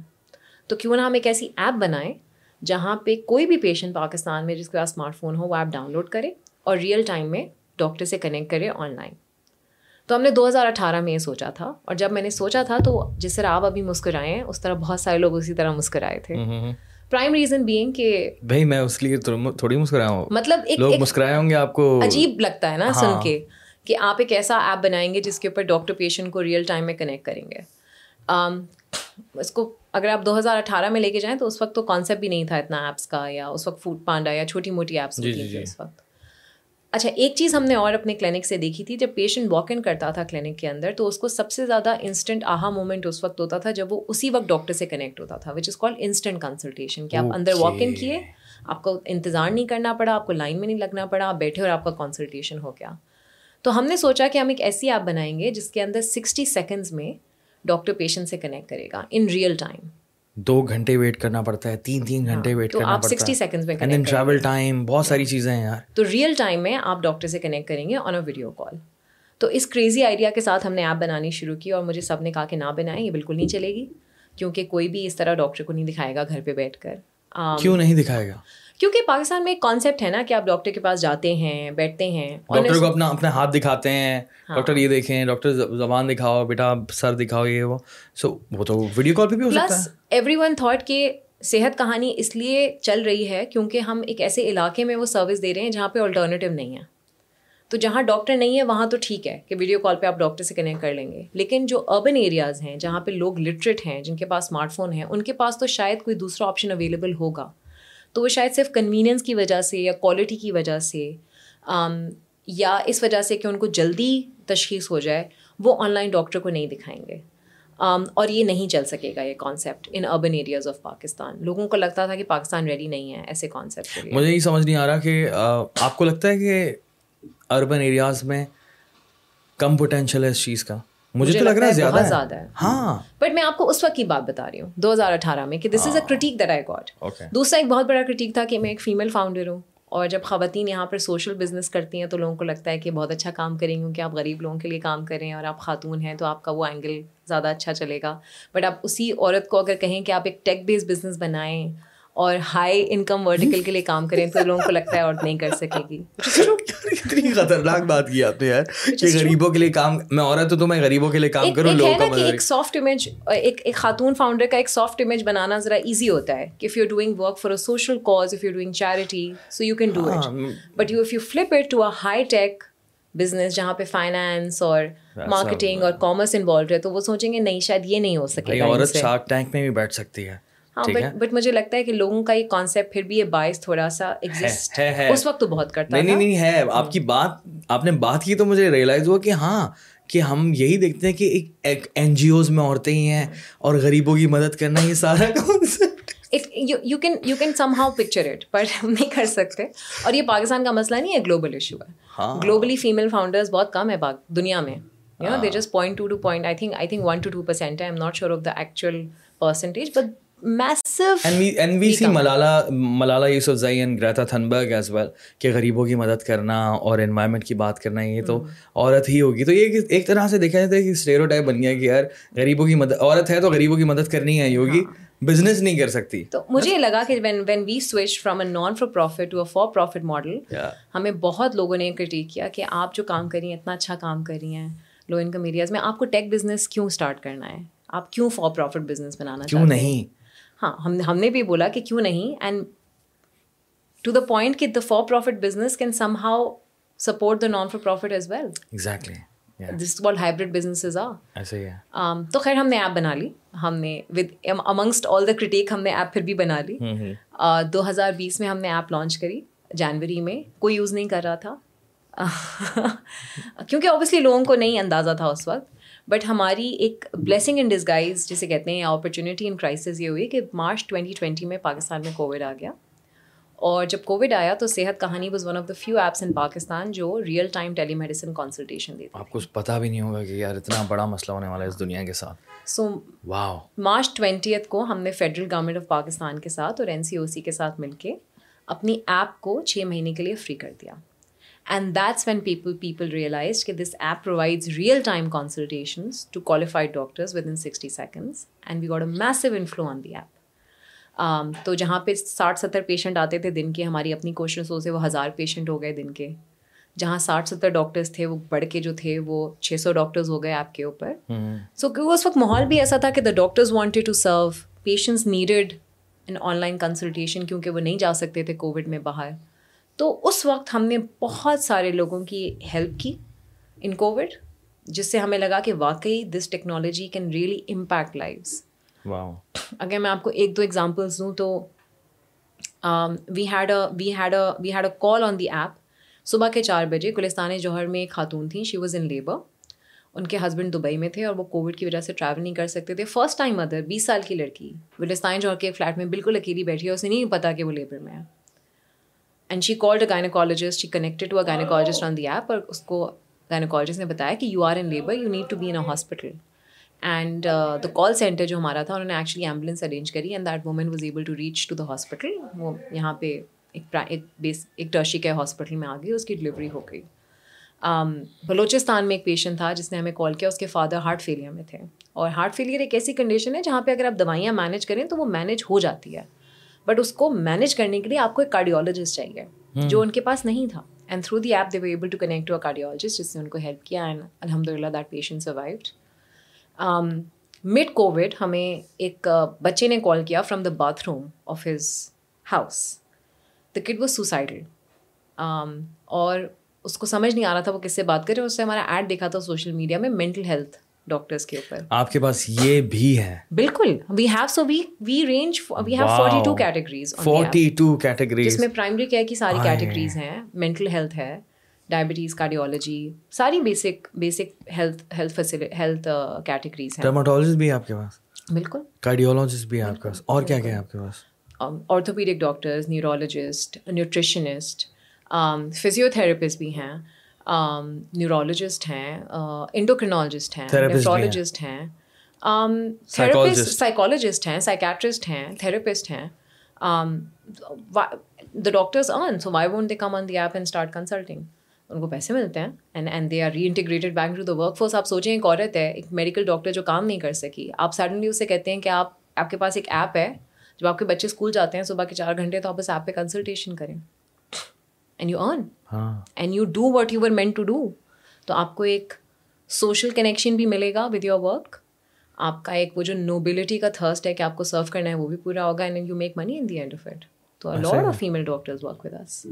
تو کیوں نہ ہم ایک ایسی ایپ بنائیں جہاں پہ کوئی بھی پیشنٹ پاکستان میں جس کے پاس اسمارٹ فون ہو وہ ایپ ڈاؤن لوڈ کرے اور ریئل ٹائم میں ڈاکٹر سے کنیکٹ کرے آن لائن تو ہم نے دو ہزار اٹھارہ میں یہ سوچا تھا اور جب میں نے سوچا تھا تو جس طرح آپ ابھی مسکرائے ہیں اس طرح بہت سارے لوگ اسی طرح مسکرائے تھے۔ پرائم ریزن بینگ کہ بھائی میں اس لیے تھوڑی مسکرایا ہوں۔ مطلب ایک لوگ مسکرائے ہوں گے آپ کو۔ عجیب لگتا ہے نا سن کے کہ آپ ایک ایسا ایپ بنائیں گے جس کے اوپر ڈاکٹر پیشنٹ کو ریئل ٹائم میں کنیکٹ کریں گے۔ اس کو اگر آپ دو ہزار اٹھارہ میں لے کے جائیں تو اس وقت تو کانسیپٹ بھی نہیں تھا اتنا ایپس کا یا اس وقت فوڈ پانڈا یا چھوٹی موٹی ایپس ہوتی تھیں اس وقت۔ اچھا ایک چیز ہم نے اور اپنے کلینک سے دیکھی تھی جب پیشنٹ واک ان کرتا تھا کلینک کے اندر تو اس کو سب سے زیادہ انسٹنٹ آہا مومنٹ اس وقت ہوتا تھا جب وہ اسی وقت ڈاکٹر سے کنیکٹ ہوتا تھا وچ از کال انسٹنٹ کنسلٹیشن کہ آپ اندر واک ان کیے آپ کو انتظار نہیں کرنا پڑا آپ کو لائن میں نہیں لگنا پڑا آپ بیٹھے اور آپ کا کنسلٹیشن ہو گیا۔ تو ہم نے سوچا کہ ہم ایک ایسی ایپ بنائیں گے جس کے اندر سکسٹی سیکنڈز میں ڈاکٹر پیشنٹ سے کنیکٹ کرے گا ان ریئل ٹائم دو گھنٹے ویٹ کرنا پڑتا ہے تین تین گھنٹے ویٹ کرنا آپ سکسٹی سیکنڈز میں اینڈ دین ٹریول ٹائم بہت ساری چیزیں ہیں یار۔ تو ریئل ٹائم میں آپ ڈاکٹر سے کنیکٹ کریں گے آن اے ویڈیو کال تو اس کریزی آئیڈیا کے ساتھ ہم نے ایپ بنانی شروع کی اور مجھے سب نے کہا کہ نہ بنائیں یہ بالکل نہیں چلے گی۔ کیونکہ کوئی بھی اس طرح ڈاکٹر کو نہیں دکھائے گا گھر پہ بیٹھ کر۔ کیوں نہیں دکھائے گا؟ کیونکہ پاکستان میں ایک کانسیپٹ ہے نا کہ آپ ڈاکٹر کے پاس جاتے ہیں بیٹھتے ہیں۔ ڈاکٹر کو اپنا اپنا ہاتھ دکھاتے ہیں۔ ڈاکٹر یہ دیکھیں ڈاکٹر زبان دکھاؤ بیٹا سر دکھاؤ یہ وہ۔ سو وہ تو ویڈیو کال پہ بھی ہو سکتا ہے۔ ایوری ون تھاٹ کہ صحت کہانی اس لیے چل رہی ہے کیونکہ ہم ایک ایسے علاقے میں وہ سروس دے رہے ہیں جہاں پہ آلٹرنیٹیو نہیں ہے۔ تو جہاں ڈاکٹر نہیں ہے وہاں تو ٹھیک ہے کہ ویڈیو کال پہ آپ ڈاکٹر سے کنیکٹ کر لیں گے۔ لیکن جو اربن ایریاز ہیں جہاں پہ لوگ لٹریٹ ہیں جن کے پاس اسمارٹ فون ہیں ان کے پاس تو شاید کوئی دوسرا آپشن اویلیبل ہوگا۔ تو وہ شاید صرف کنوینئنس کی وجہ سے یا کوالٹی کی وجہ سے یا اس وجہ سے کہ ان کو جلدی تشخیص ہو جائے، وہ آن لائن ڈاکٹر کو نہیں دکھائیں گے۔ اور یہ نہیں چل سکے گا یہ concept in urban areas of Pakistan لوگوں کو لگتا تھا کہ پاکستان ریڈی نہیں ہے ایسے کانسیپٹ مجھے یہ سمجھ نہیں آ رہا کہ آپ کو لگتا ہے کہ اربن ایریاز میں کم پوٹینشیل ہے اس چیز کا؟ مجھے تو لگ رہا ہے زیادہ زیادہ ہے۔ ہاں۔ بٹ میں آپ کو اس وقت کی بات بتا رہی ہوں دو ہزار اٹھارہ میں کہ this is a critique that I got دوسرا ایک بہت بڑا کرٹیک تھا کہ میں ایک فیمیل فاؤنڈر ہوں اور جب خواتین یہاں پر سوشل بزنس کرتی ہیں تو لوگوں کو لگتا ہے کہ بہت اچھا کام کریں کیونکہ آپ غریب لوگوں کے لیے کام کریں اور آپ خاتون ہیں تو آپ کا وہ اینگل زیادہ اچھا چلے گا۔ بٹ آپ اسی عورت کو اگر کہیں کہ آپ ایک ٹیک بیس بزنس بنائیں اور ہائی انکم ورٹیکل کے لیے کام کریں تو لوگوں کو لگتا ہے اور نہیں کر سکے گی۔ اتنی خطرناک بات کی آپ نے یار کہ غریبوں کے لیے کام میں عورت تو میں غریبوں کے لیے کام کروں لوگوں کا کہ ایک سافٹ امیج ایک ایک خاتون فاؤنڈر کا ایک سافٹ امیج بنانا ذرا ایزی ہوتا ہے کہ if you doing work for a social cause if you doing charity so you can do it but you if you flip it to a high tech business جہاں پہ finance اور marketing اور commerce involved ہے تو وہ سوچیں گے نہیں شاید یہ نہیں ہو سکے عورت شارک ٹینک میں بھی بیٹھ سکتی ہے۔ ہاں بٹ بٹ مجھے لگتا ہے کہ لوگوں کا یہ کانسیپٹ پھر بھی یہ باعث تھوڑا سا ایگزسٹ اس وقت تو بہت کرتا نہیں نہیں ہے۔ آپ کی بات آپ نے بات کی تو مجھے ریئلائز ہوا کہ ہاں کہ ہم یہی دیکھتے ہیں کہ ایک این جی اوز میں عورتیں ہی ہیں اور غریبوں کی مدد کرنا یہ سارا concept you can you can somehow picture it پر ہم نہیں کر سکتے۔ اور یہ پاکستان کا مسئلہ نہیں ہے گلوبل ایشو ہے۔ گلوبلی فیمیل فاؤنڈرز بہت کم ہے دنیا میں۔ You know they just point two two point I think I think one two two percent I'm not sure of the actual percentage but Malala Yousaf Thunberg as well کہ غریبوں کی مدد کرنا اور انوائرمنٹ کی بات کرنا یہ تو عورت ہی ہوگی تو یہ ایک طرح سے دیکھا جاتا ہے کہ اسٹیرو ٹائپ بن گیا کہ یار غریبوں کی مدد عورت ہے تو غریبوں کی مدد کرنی ہے ہوگی بزنس نہیں کر سکتی تو مجھے لگا کہ when when we switch from a non for profit to a for profit model ہمیں بہت لوگوں نے کرٹیک کیا کہ آپ جو کام کر رہی ہیں اتنا اچھا کام کر رہی ہیں لو انکم ایریاز میں آپ کو ٹیک بزنس کیوں اسٹارٹ کرنا ہے آپ کیوں فار پروفٹ بزنس بنانا کیوں نہیں ہاں ہم ہم نے بھی بولا کہ کیوں نہیں؟ اینڈ ٹو دا پوائنٹ کہ the for profit business can somehow support the non for profit as well exactly this whole hybrid businesses آ تو خیر ہم نے ایپ بنا لی۔ ہم نے with amongst all the critique ہم نے ایپ پھر بھی بنا لی۔ دو ہزار بیس میں ہم نے ایپ لانچ کری۔ جنوری میں کوئی یوز نہیں کر رہا تھا۔ کیونکہ اوبیسلی لوگوں کو نہیں اندازہ تھا اس وقت۔ بٹ ہماری ایک بلیسنگ ان ڈسگائز جسے کہتے ہیں اپرچونیٹی ان کرائسز یہ ہوئی کہ مارچ ٹوئنٹی ٹوئنٹی میں پاکستان میں کووڈ آ گیا۔ اور جب کووڈ آیا تو Sehat Kahani was one of the few apps in Pakistan جو real time telemedicine consultation دیتی آپ کو پتا بھی نہیں ہوگا کہ یار اتنا بڑا مسئلہ ہونے والا ہے اس دنیا کے ساتھ۔ سو واو مارچ ٹوینٹیتھ کو ہم نے فیڈرل گورنمنٹ آف پاکستان کے ساتھ اور این سی او سی کے ساتھ مل کے اپنی ایپ کو چھ مہینے کے لیے فری کر دیا۔ And that's when people people realise کہ this app provides real time consultations to qualified doctors within sixty seconds and we got a massive inflow on the app تو جہاں پہ ساٹھ ستر پیشنٹ آتے تھے دن کے ہماری اپنی کوششوں سے وہ ہزار پیشنٹ ہو گئے دن کے۔ جہاں ساٹھ ستر ڈاکٹرس تھے وہ بڑھ کے جو تھے وہ چھ سو ڈاکٹرز ہو گئے آپ کے اوپر۔ سو کیونکہ اس وقت ماحول بھی ایسا تھا کہ the doctors wanted to serve patients needed an online consultation کیونکہ وہ نہیں جا سکتے تھے کووڈ میں باہر۔ تو اس وقت ہم نے بہت سارے لوگوں کی ہیلپ کی ان کووڈ جس سے ہمیں لگا کہ واقعی this technology can really impact lives اگر میں آپ کو ایک دو ایگزامپلس دوں تو we had a we had a we had a call on the app صبح کے چار بجے گلستان جوہر میں ایک خاتون تھیں شی واز ان لیبر ان کے ہسبینڈ دبئی میں تھے اور وہ کووڈ کی وجہ سے ٹریول نہیں کر سکتے تھے۔ فرسٹ ٹائم مدر بیس سال کی لڑکی گلستان جوہر کے ایک فلیٹ میں بالکل اکیلی بیٹھی ہے اسے نہیں پتا کہ وہ لیبر میں ہے۔ And she called a gynaecologist she connected to a gynaecologist on the app اور اس کو گائنیکالوجسٹ نے بتایا کہ you are in labour you need to be in a hospital and the call centre جو ہمارا تھا انہوں نے ایکچولی ایمبولینس ارینج کری and that woman was able to reach to the hospital وہ یہاں پہ ایک ایک بیس ایک ٹرشی کے ہاسپٹل میں آ گئی اس کی ڈلیوری ہو گئی بلوچستان میں ایک پیشنٹ تھا جس نے ہمیں کال کیا اس کے فادر ہارٹ فیلئر میں تھے اور ہارٹ فیلئر ایک ایسی کنڈیشن ہے جہاں پہ اگر آپ دوائیاں مینیج کریں تو وہ مینیج ہو جاتی ہے بٹ اس کو مینیج کرنے کے لیے آپ کو ایک کارڈیولوجسٹ چاہیے جو ان کے پاس نہیں تھا and through the app they able to connect to a cardiologist جس نے ان کو ہیلپ کیا اینڈ الحمد للہ that patient survived mid COVID ہمیں ایک بچے نے کال کیا from the bathroom of his house the kid was suicidal اور اس کو سمجھ نہیں آ رہا تھا وہ کس سے بات کرے اس سے ہمارا ایڈ دیکھا تھا سوشل میڈیا میں مینٹل ہیلتھ ڈاکٹرس کے اوپر۔ آپ کے پاس یہ بھی ہے بالکل we have so we we range we have forty two categories forty two categories جس میں پرائمری کیئر کی ساری کیٹیگریز ہیں مینٹل ہیلتھ ہے ڈائبٹیز کارڈیولوجی ساری basic basic health health health categories ہیں۔ ڈرماٹولوجسٹ بھی آپ کے پاس؟ بالکل۔ کارڈیولوجسٹ بھی آپ کے پاس؟ اور کیا کیا ہے آپ کے پاس؟ Orthopaedic doctors neurologist nutritionist physio therapist بھی ہیں۔ نیورولوجسٹ ہیں انڈوکرینالوجسٹ ہیں نیفرولوجسٹ ہیں تھراپسٹ سائیکالوجسٹ ہیں سائکیٹرسٹ ہیں تھراپسٹ ہیں the doctors earn so why won't they come on the app and start consulting ان کو پیسے ملتے ہیں and and they are reintegrated back to the workforce آپ سوچیں ایک عورت ہے ایک میڈیکل ڈاکٹر جو کام نہیں کر سکی آپ سڈنلی اسے کہتے ہیں کہ آپ آپ کے پاس ایک ایپ ہے جب آپ کے بچے اسکول جاتے ہیں صبح کے چار گھنٹے تو آپ اس ایپ پہ کنسلٹیشن کریں and you earn and you do what you were meant to do تو آپ کو ایک سوشل کنیکشن بھی ملے گا ود یور ورک آپ کا ایک وہ جو نوبلٹی کا تھرسٹ ہے کہ آپ کو سرو کرنا ہے وہ بھی پورا ہوگا and you make money in the end of it تو lot of female doctors work with us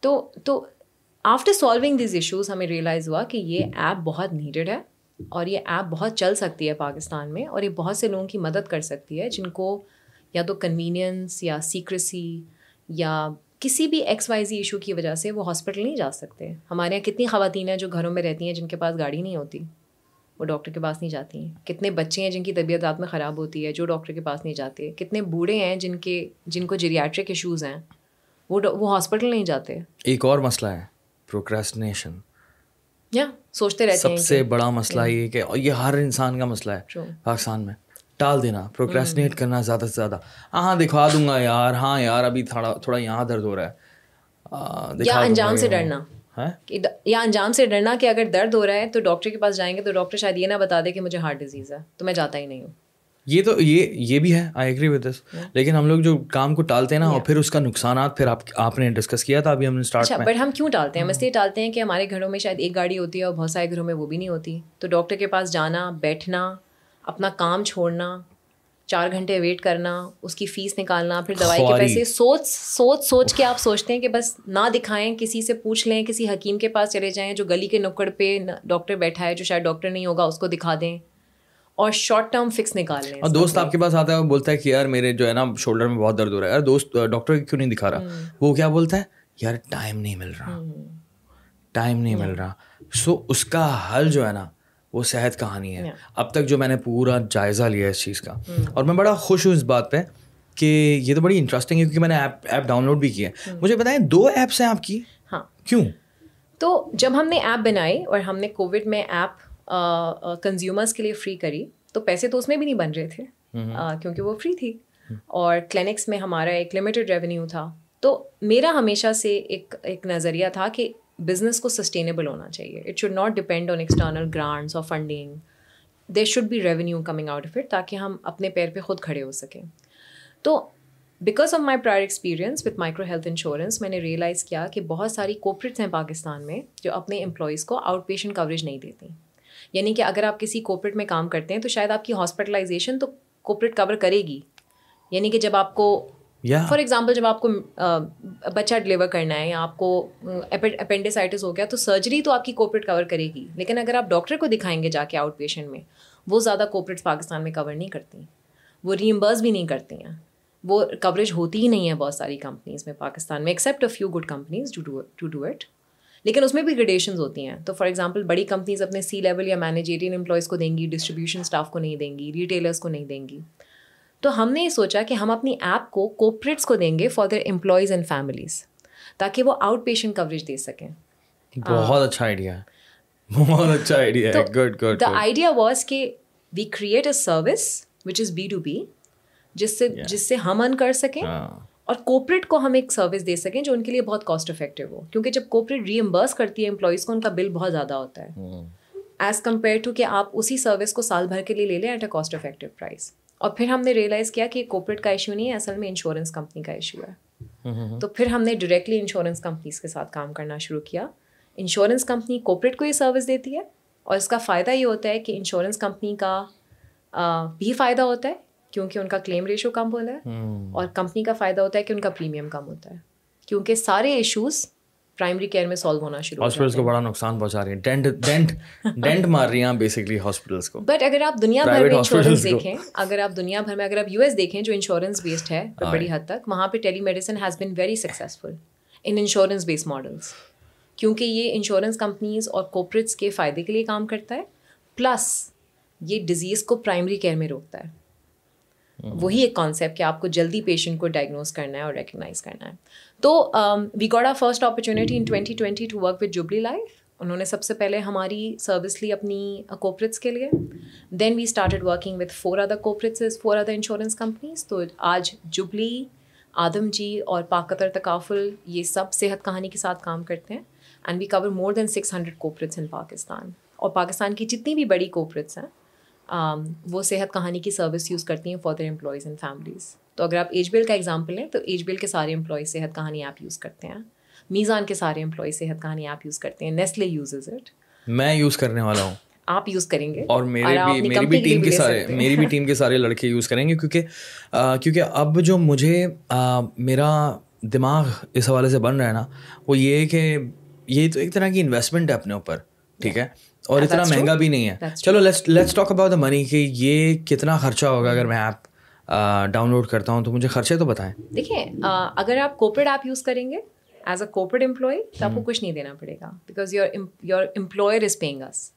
تو تو آفٹر سالونگ دیز ایشوز ہمیں ریئلائز ہوا کہ یہ ایپ بہت نیڈیڈ ہے اور یہ ایپ بہت چل سکتی ہے پاکستان میں اور یہ بہت سے لوگوں کی مدد کر سکتی ہے جن کو یا تو کنوینئنس یا سیکریسی یا کسی بھی ایکس وائی زی ایشو کی وجہ سے وہ ہاسپٹل نہیں جا سکتے۔ ہمارے یہاں کتنی خواتین ہیں جو گھروں میں رہتی ہیں جن کے پاس گاڑی نہیں ہوتی۔ وہ ڈاکٹر کے پاس نہیں جاتی۔ ہیں کتنے بچے ہیں جن کی طبیعت رات میں خراب ہوتی ہے جو ڈاکٹر کے پاس نہیں جاتے۔ کتنے بوڑھے ہیں جن کے جن کو جیریاٹرک ایشوز ہیں۔ وہ وہ ہاسپٹل نہیں جاتے۔ ایک اور مسئلہ ہے پروکریسٹنیشن یا سوچتے رہتے سب سے بڑا مسئلہ یہ کہ یہ ہر انسان کا مسئلہ ہے پاکستان میں۔ ٹال دینا پروکریسٹنیٹ کرنا زیادہ سے زیادہ۔ ہاں دکھا دوں گا یار۔ ہاں یار ابھی تھوڑا تھوڑا یہاں درد ہو رہا ہے۔ یا انجام سے ڈرنا۔ یا انجام سے ڈرنا کہ اگر درد ہو رہا ہے تو ڈاکٹر کے پاس جائیں گے تو ڈاکٹر شاید یہ نہ بتا دے کہ مجھے ہارٹ ڈیزیز ہے تو میں جاتا ہی نہیں ہوں۔ یہ تو یہ یہ بھی ہے۔ آئی ایگری ود دس لیکن ہم لوگ جو کام کو ٹالتے ہیں نا اور پھر اس کا نقصانات پھر آپ آپ نے ڈسکس کیا تھا ابھی ہم نے اسٹارٹ اچھا بٹ ہم کیوں ٹالتے ہیں؟ ہم اس لیے ٹالتے ہیں کہ ہمارے گھروں میں شاید ایک گاڑی ہوتی ہے اور بہت سارے گھروں میں وہ بھی نہیں ہوتی۔ تو ڈاکٹر کے پاس جانا بیٹھنا اپنا کام چھوڑنا چار گھنٹے ویٹ کرنا اس کی فیس نکالنا پھر دوائی کے پیسے سوچ سوچ سوچ کے آپ سوچتے ہیں کہ بس نہ دکھائیں کسی سے پوچھ لیں کسی حکیم کے پاس چلے جائیں جو گلی کے نکڑ پہ ڈاکٹر بیٹھا ہے جو شاید ڈاکٹر نہیں ہوگا اس کو دکھا دیں اور شارٹ ٹرم فکس نکال لیں۔ اور دوست آپ کے پاس آتا ہے وہ بولتا ہے کہ یار میرے جو ہے نا شولڈر میں بہت درد ہو رہا ہے۔ یار دوست ڈاکٹر کیوں نہیں دکھا رہا؟ وہ کیا بولتا ہے؟ یار ٹائم نہیں مل رہا۔ ٹائم نہیں مل رہا۔ سو اس کا حل جو ہے نا وہ صحت کہانی ہے۔ اب تک جو میں نے پورا جائزہ لیا اس چیز کا۔ اور میں بڑا خوش ہوں اس بات پہ کہ یہ تو بڑی انٹرسٹنگ ہے کیونکہ میں نے ایپ ایپ ڈاؤن لوڈ بھی کیا ہے۔ مجھے بتائیں دو ایپس ہیں آپ کی؟ ہاں۔ کیوں؟ تو جب ہم نے ایپ بنائی اور ہم نے کووڈ میں ایپ کنزیومرس کے لیے فری کری تو پیسے تو اس میں بھی نہیں بن رہے تھے۔ کیونکہ وہ فری تھی۔ اور کلینکس میں ہمارا ایک لمیٹیڈ ریونیو تھا۔ تو میرا ہمیشہ سے ایک ایک نظریہ تھا کہ بزنس کو سسٹینیبل ہونا چاہیے it should not depend on external grants اور funding there should be revenue coming out of it تاکہ ہم اپنے پیر پہ خود کھڑے ہو سکیں تو because of my prior experience with micro health insurance میں نے ریئلائز کیا کہ بہت ساری کوپریٹس ہیں پاکستان میں جو اپنے امپلائیز کو آؤٹ پیشنٹ کوریج نہیں دیتی یعنی کہ اگر آپ کسی کوپریٹ میں کام کرتے ہیں تو شاید آپ کی ہاسپٹلائزیشن تو کوپریٹ کور کرے گی یعنی کہ جب آپ کو فار ایگزامپل جب آپ کو بچہ ڈلیور کرنا ہے یا آپ کو اپینڈیسائٹس ہو گیا، تو سرجری تو آپ کی کوپریٹ کور کرے گی. لیکن اگر آپ ڈاکٹر کو دکھائیں گے جا کے آؤٹ پیشنٹ میں، وہ زیادہ کوپریٹس پاکستان میں کور نہیں کرتی. وہ ریمبرس بھی نہیں کرتی ہیں. وہ کوریج ہوتی ہی نہیں ہے بہت ساری کمپنیز میں، پاکستان میں except a few good companies to do it لیکن اس میں بھی گریڈیشنز ہوتی ہیں. تو فار ایگزامپل بڑی کمپنیز اپنے سی لیول یا مینیجیرین امپلائیز کو دیں گی ڈسٹریبیوشن اسٹاف کو نہیں دیں گی ریٹیلرس کو نہیں دیں گی. تو ہم نے یہ سوچا کہ ہم اپنی ایپ کو کوپریٹس کو دیں گے for their employees and families تاکہ وہ آؤٹ پیشنٹ کوریج دے سکیں۔ بہت اچھا آئیڈیا بہت اچھا idea good good the idea was کہ we create a service which is B to B جس سے جس سے ہم ارن کر سکیں اور کوپریٹ کو ہم ایک سروس دے سکیں جو ان کے لیے بہت کاسٹ افیکٹو ہو۔ کیونکہ جب کوپریٹ ری امبرس کرتی ہے امپلائیز کو ان کا بل بہت زیادہ ہوتا ہے۔ ایز کمپیئر ٹو کہ آپ اسی سروس کو سال بھر کے لیے لے لیں at a cost effective price اور پھر ہم نے ریئلائز کیا کہ کوپریٹ کا ایشو نہیں ہے اصل میں انشورنس کمپنی کا ایشو ہے۔ تو پھر ہم نے ڈائریکٹلی انشورنس کمپنیز کے ساتھ کام کرنا شروع کیا۔ انشورنس کمپنی کوپریٹ کو یہ سروس دیتی ہے اور اس کا فائدہ یہ ہوتا ہے کہ انشورنس کمپنی کا بھی فائدہ ہوتا ہے کیونکہ ان کا کلیم ریشو کم ہوتا ہے۔ اور کمپنی کا فائدہ ہوتا ہے کہ ان کا پریمیم کم ہوتا ہے۔ کیونکہ سارے ایشوز پرائمری کیئر میں سالو ہونا شروع ہاسپٹلس کو بڑا نقصان پہنچا رہی ہیں۔ ڈینٹ ڈینٹ ڈینٹ مار رہی ہیں بیسکلی ہاسپٹلس کو۔ بٹ اگر آپ دنیا بھر میں انشورنس دیکھیں اگر آپ دنیا بھر میں اگر آپ یو ایس دیکھیں جو انشورنس بیسڈ ہے بڑی حد تک وہاں پہ telemedicine has been very successful in insurance base models کیونکہ یہ انشورنس کمپنیز اور کوپریٹس کے فائدے کے لیے کام کرتا ہے پلس یہ ڈیزیز کو پرائمری کیئر میں روکتا ہے۔ وہی ایک کانسیپٹ کہ آپ کو جلدی پیشنٹ کو ڈائگنوز کرنا ہے اور ریکگنائز کرنا ہے۔ تو we got a first opportunity in twenty twenty to work with Jubilee Life انہوں نے سب سے پہلے ہماری سروس لی اپنی کوپریٹس کے لیے. Then we started working with four other corporates for other insurance companies تو آج جبلی آدم جی اور پاکتر تکافل یہ سب صحت کہانی کے ساتھ کام کرتے ہیں. And we cover more than six hundred corporates in Pakistan اور پاکستان کی جتنی بھی بڑی کوپریٹس ہیں um, وہ صحت کہانی کی سروس یوز کرتی ہیں for their employees and families تو اگر آپ ایج بیل کا ایگزامپل لیں تو ایج بیل کے سارے امپلائیز صحت کہانی ایپ یوز کرتے ہیں۔ میزان کے سارے امپلائیز صحت کہانی ایپ یوز کرتے ہیں۔ نیسلے یوزز اٹ میں یوز کرنے والا ہوں۔ آپ یوز کریں گے۔ اور میرے بھی میری بھی ٹیم کے سارے میری بھی ٹیم کے سارے لڑکے یوز کریں گے۔ کیونکہ کیونکہ اب جو مجھے میرا دماغ اس حوالے سے بن رہا ہے نا وہ یہ کہ یہ تو ایک طرح کی انویسٹمنٹ ہے اپنے اوپر ٹھیک ہے؟ اور اتنا مہنگا بھی نہیں ہے۔ چلو let's talk about the money کہ یہ کتنا خرچہ ہوگا اگر میں ایپ ڈاؤن لوڈ کرتا ہوں تو مجھے خرچے تو بتائیں۔ دیکھیں اگر آپ کوپریٹ ایپ یوز کریں گے ایز اے کوپریٹ امپلائی تو آپ کو کچھ نہیں دینا پڑے گا because your your employer is paying us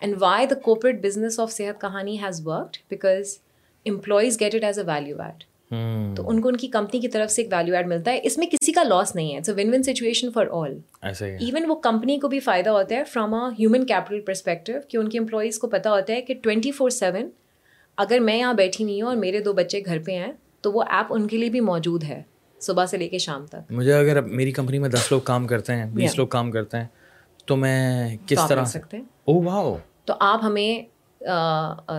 and why the corporate business of Sehat Kahani has worked because employees get it as a value add تو ان کو ان کی کمپنی کی طرف سے ایک ویلیو ایڈ ملتا ہے۔ اس میں کسی کا لاس نہیں ہے it's win win situation for all even وہ کمپنی کو بھی فائدہ ہوتا ہے from a human capital perspective کہ ان کے امپلائیز کو پتا ہوتا ہے کہ ٹوینٹی فور سیون اگر میں یہاں بیٹھی نہیں ہوں اور میرے دو بچے گھر پہ ہیں تو وہ ایپ ان کے لیے بھی موجود ہے صبح سے لے کے شام تک۔ مجھے اگر میری کمپنی میں دس لوگ کام کرتے ہیں بیس لوگ کام کرتے ہیں تو میں کس طرح؟ سکتے ہیں؟ او واو تو آپ ہمیں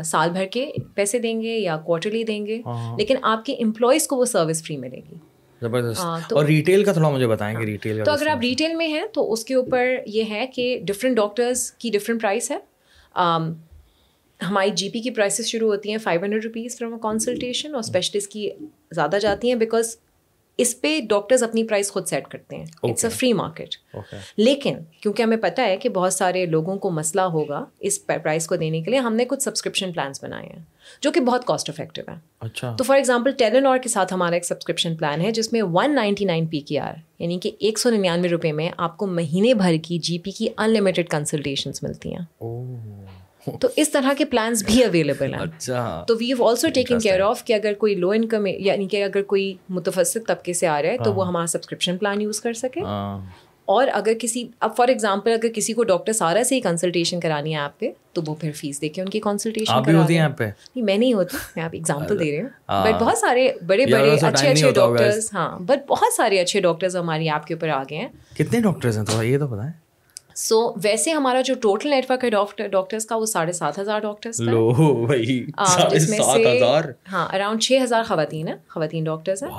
سال بھر کے پیسے دیں گے یا کوارٹرلی دیں گے ہاں۔ لیکن آپ کے امپلائیز کو وہ سروس فری ملے گی۔ ہاں، زبردست اور ریٹیل کا تھوڑا مجھے بتائیں گے ریٹیل تو اگر آپ ریٹیل میں ہیں تو اس کے اوپر یہ ہے کہ ڈفرینٹ ڈاکٹرز کی ڈفرینٹ پرائس ہے۔ ہماری جی پی کی پرائسز شروع ہوتی ہیں five hundred rupees from consultation اور اسپیشلسٹ کی زیادہ جاتی ہیں بیکاز اس پہ ڈاکٹرز اپنی پرائز خود سیٹ کرتے ہیں. اٹس اے فری مارکیٹ لیکن کیونکہ ہمیں پتہ ہے کہ بہت سارے لوگوں کو مسئلہ ہوگا اس پرائز کو دینے کے لیے ہم نے کچھ سبسکرپشن پلانس بنائے ہیں جو کہ بہت کاسٹ افیکٹو ہے اچھا۔ تو فار ایگزامپل ٹیلن کے ساتھ ہمارا ایک سبسکرپشن پلان ہے جس میں ون نائنٹی نائن پی کی آر یعنی کہ ایک سو ننانوے روپے میں آپ کو مہینے بھر کی جی پی کی ان لمیٹیڈ کنسلٹیشنس ملتی ہیں۔ تو اس طرح کے پلانس بھی اویلیبل ہیں۔ اچھا۔ تو we have also taking care of کہ اگر کوئی لو انکم یعنی کہ اگر کوئی متفسد طبقے سے آ رہا ہے تو وہ ہمارا سبسکرپشن پلان یوز کر سکے۔ اور اگر کسی اب فار ایگزامپل اگر کسی کو ڈاکٹر سارا سے ہی کنسلٹیشن کرانی ہے ایپ پہ تو وہ پھر فیس دے کے ان کی کنسلٹیشن ہوتی ہیں پہ؟ نہیں میں نہیں ہوتی۔ میں آپ ایگزامپل دے رہی ہوں۔ بٹ بہت سارے بڑے بڑے اچھے اچھے ڈاکٹرز ہاں۔ بٹ بہت سارے اچھے ڈاکٹرز ہماری ایپ کے اوپر آ گئے ہیں۔ کتنے ڈاکٹرز ہیں تھوڑا یہ تو بتائیں سو ویسے ہمارا جو ٹوٹل نیٹ ورک ہے ڈاکٹر ڈاکٹرس کا وہ ساڑھے سات ہزار ڈاکٹرس جس میں سے ہاں اراؤنڈ چھ ہزار خواتین ہیں خواتین ڈاکٹرس ہیں۔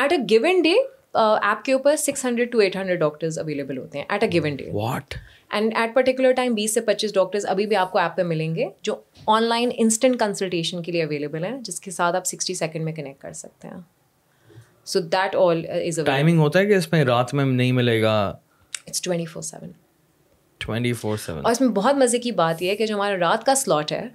At a given day app کے اوپر six hundred to eight hundred doctors available ہوتے ہیں at a given day what and at particular time بیس سے پچیس ڈاکٹرز ابھی بھی آپ کو ایپ پہ ملیں گے جو آن لائن انسٹنٹ کنسلٹیشن کے لیے اویلیبل ہیں جس کے ساتھ آپ سکسٹی سیکنڈ میں کنیکٹ کر سکتے ہیں۔ So that all is timing ہوتا ہے کہ اس میں رات میں نہیں ملے گا؟ اٹس ٹوینٹی فور سیون اور اس میں بہت مزے کی بات یہ ہے کہ جو ہمارا رات کا سلاٹ ہے،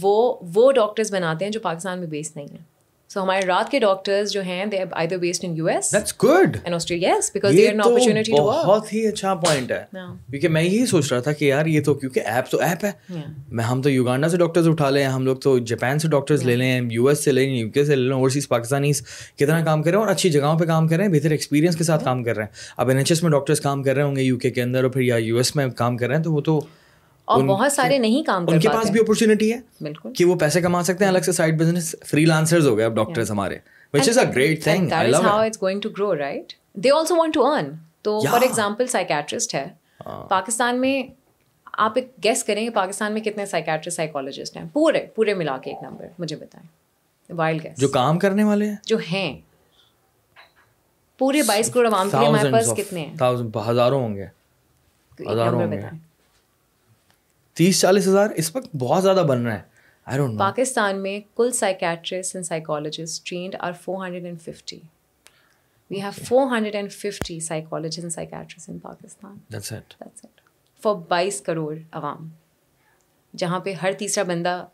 وہ وہ ڈاکٹرز بناتے ہیں جو پاکستان میں بیس نہیں ہیں۔ سو ہمارے رات کے ڈاکٹرز جو ہیں they I there based in U S that's good and Australia yes because they are opportunity to work بہت ہی اچھا پوائنٹ ہے. کیونکہ میں یہی سوچ رہا تھا کہ یار یہ تو کیونکہ ایپ تو ایپ ہے. میں ہم تو یوگانڈا سے ڈاکٹرز اٹھا لیں ہم لوگ تو جاپان سے ڈاکٹرز لے لیں یو ایس سے لیں یو کے سے لے لیں اوورسیز پاکستانیز کتنا کام کر رہے ہیں اور اچھی جگہوں پہ کام کر رہے ہیں بہتر ایکسپیرینس کے ساتھ کام کر رہے ہیں. اب این ایچ ایس میں ڈاکٹرز کام کر رہے ہوں گے یو کے اندر اور پھر یا یو ایس میں کام کر رہے ہیں تو وہ تو اور بہت سارے نہیں کام ان کے پاس بھی اپرچونیٹی ہے بالکل۔ کہ وہ پیسے کما سکتے ہیں الگ سے سائڈ بزنس فری لانسرز ہو گئے اب ڈاکٹرز ہمارے which is a great thing that is how it's going to grow right they also want to earn تو فار ایگزامپل سائکیٹرسٹ ہے پاکستان میں آپ ایک گیس کریں کہ پاکستان میں کتنے سائکیٹرسٹ سائیکالوجسٹ ہیں پورے پورے ملا کے ایک نمبر مجھے بتائیں وائلڈ گیس جو کام کرنے والے ہیں جو ہیں پورے بائیس کروڑ عوام کے لیے ہمارے پاس کتنے ہیں ہزاروں ہوں گے ہزاروں ہوں گے تیس چالیس ہزار اس وقت بہت زیادہ بن رہا ہے۔ پاکستان میں کل psychiatrist and psychologist trained are four hundred and fifty we have four hundred and fifty psychologist and psychiatrist in Pakistan for بائیس کروڑ عوام جہاں پہ ہر تیسرا بندہ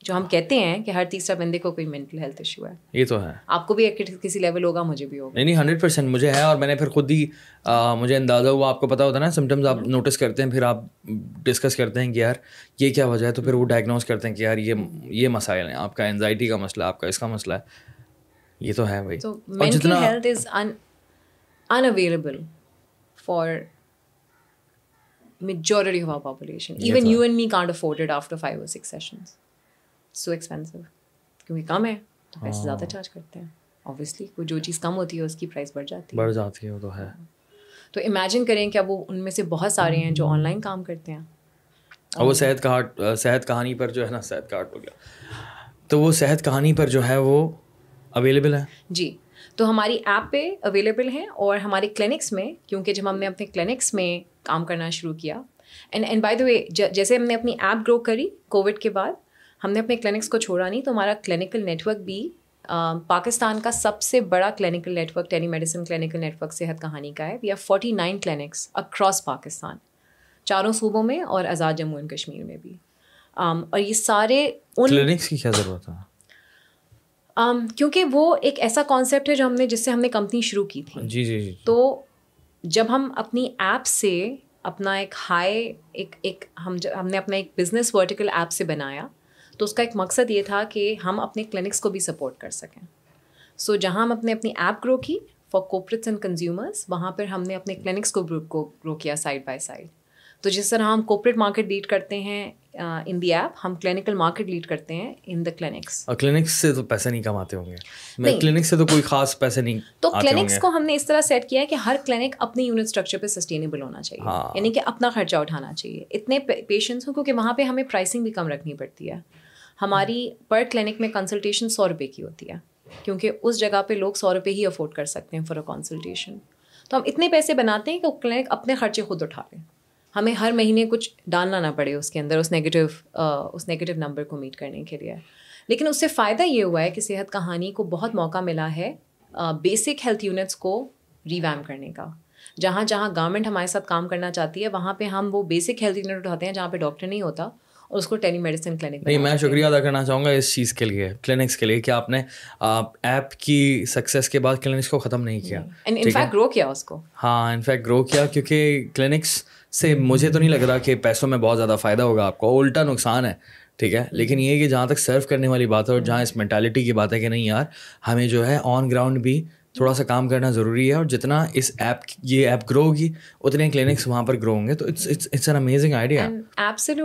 جو ہم کہتے ہیں کہ ہر تیسرا بندے کو کوئی مینٹل ہیلتھ ایشو ہے۔ یہ تو ہے۔ آپ کو بھی کسی لیول ہوگا مجھے بھی ہوگا۔ نہیں ہنڈریڈ پرسینٹ مجھے ہے اور میں نے پھر خود ہی مجھے اندازہ ہوا آپ کو پتا ہوتا ہے نا سمٹمز آپ نوٹس کرتے ہیں پھر آپ ڈسکس کرتے ہیں کہ یار یہ کیا وجہ ہے؟ تو پھر وہ ڈائگنوز کرتے ہیں کہ یار یہ یہ مسائل ہیں آپ کا انزائٹی کا مسئلہ آپ کا اس کا مسئلہ ہے۔ یہ تو ہے بھائی۔ جتنا health is in available for majority of our population even you and me can't afford after five اور سکس سیشنس سو ایکسپینسو کیونکہ کم ہے تو پیسے زیادہ چارج کرتے ہیں اوبیسلی کوئی جو چیز کم ہوتی ہے اس کی پرائز بڑھ جاتی ہے بڑھ جاتی ہے وہ تو ہے تو امیجن کریں کہ اب وہ ان میں سے بہت سارے ہیں جو آن لائن کام کرتے ہیں اور وہ صحت کارڈ صحت کہانی پر جو ہے نا صحت کارڈ ہو گیا تو وہ صحت کہانی پر جو ہے وہ اویلیبل ہے جی تو ہماری ایپ پہ اویلیبل ہیں اور ہمارے کلینکس میں کیونکہ جب ہم نے اپنے کلینکس میں کام کرنا شروع کیا and and by the way جیسے ہم نے اپنی ایپ گرو کری کووڈ کے بعد ہم نے اپنے کلینکس کو چھوڑا نہیں تو ہمارا کلینکل نیٹ ورک بھی پاکستان کا سب سے بڑا clinical network telemedicine clinical network Sehat Kahani کا ہے۔ We are forty nine clinics across Pakistan چاروں صوبوں میں اور آزاد جموں اینڈ کشمیر میں بھی۔ اور یہ سارے کلینکس کی کیا ضرورت ہے؟ کیونکہ وہ ایک ایسا کانسیپٹ ہے جو ہم نے جس سے ہم نے کمپنی شروع کی تھی۔ جی جی جی۔ تو جب ہم اپنی ایپ سے اپنا ایک ہائی ایک ایک ہم ہم نے اپنا ایک بزنس ورٹیکل ایپ سے بنایا تو اس کا ایک مقصد یہ تھا کہ ہم اپنے کلینکس کو بھی سپورٹ کر سکیں۔ سو جہاں ہم اپنے اپنی ایپ گرو کی فار کوپریٹس اینڈ کنزیومرس وہاں پر ہم نے اپنے کلینکس کو کو گرو کیا سائڈ بائی سائڈ تو جس طرح ہم کوپریٹ مارکیٹ لیڈ کرتے ہیں ان دی ایپ ہم کلینکل مارکیٹ لیڈ کرتے ہیں ان دا کلینکس اور کلینکس سے تو پیسے نہیں کماتے ہوں گے۔ کلینک سے تو کوئی خاص پیسے نہیں تو کلینکس کو ہم نے اس طرح سیٹ کیا ہے کہ ہر کلینک اپنی یونٹ اسٹرکچر پہ سسٹینیبل ہونا چاہیے۔ یعنی کہ اپنا خرچہ اٹھانا چاہیے۔ اتنے پیشنٹس ہوں کیونکہ وہاں پہ ہمیں پرائسنگ بھی کم رکھنی پڑتی ہے۔ ہماری پر کلینک میں کنسلٹیشن سو روپے کی ہوتی ہے، کیونکہ اس جگہ پہ لوگ سو روپے ہی افورڈ کر سکتے ہیں فار اے کنسلٹیشن تو ہم اتنے پیسے بناتے ہیں کہ وہ کلینک اپنے خرچے خود اٹھا لیں۔ ہمیں ہر مہینے کچھ ڈالنا نہ پڑے اس کے اندر، اس نگیٹیو اس نگیٹیو نمبر کو میٹ کرنے کے لیے۔ لیکن اس سے فائدہ یہ ہوا ہے کہ صحت کہانی کو بہت موقع ملا ہے بیسک ہیلتھ یونٹس کو ریویم کرنے کا۔ جہاں جہاں گورنمنٹ ہمارے ساتھ کام کرنا چاہتی ہے، وہاں پہ ہم وہ بیسک ہیلتھ یونٹ اٹھاتے ہیں جہاں پہ ڈاکٹر نہیں ہوتا۔ اور اس کو ٹیلی میڈیسن کلینک نہیں میں شکریہ ادا کرنا چاہوں گا اس چیز کے لیے کلینکس کے لیے کہ آپ نے ایپ کی سکسیز کے بعد کلینکس کو ختم نہیں کیا انفیکٹ گرو کیا اس کو؟ ہاں انفیکٹ گرو کیا کیونکہ کلینکس سے مجھے تو نہیں لگ رہا کہ پیسوں میں بہت زیادہ فائدہ ہوگا آپ کو الٹا نقصان ہے ٹھیک ہے؟ لیکن یہ کہ جہاں تک سرو کرنے والی بات ہے اور جہاں اس مینٹیلٹی کی بات ہے کہ نہیں یار ہمیں جو ہے آن گراؤنڈ بھی تھوڑا سا کام کرنا ضروری ہے اور جتنا اس ایپ یہ ایپ گرو ہوگی اتنے کلینکس وہاں پر گرو ہوں گے۔ تو it's an amazing idea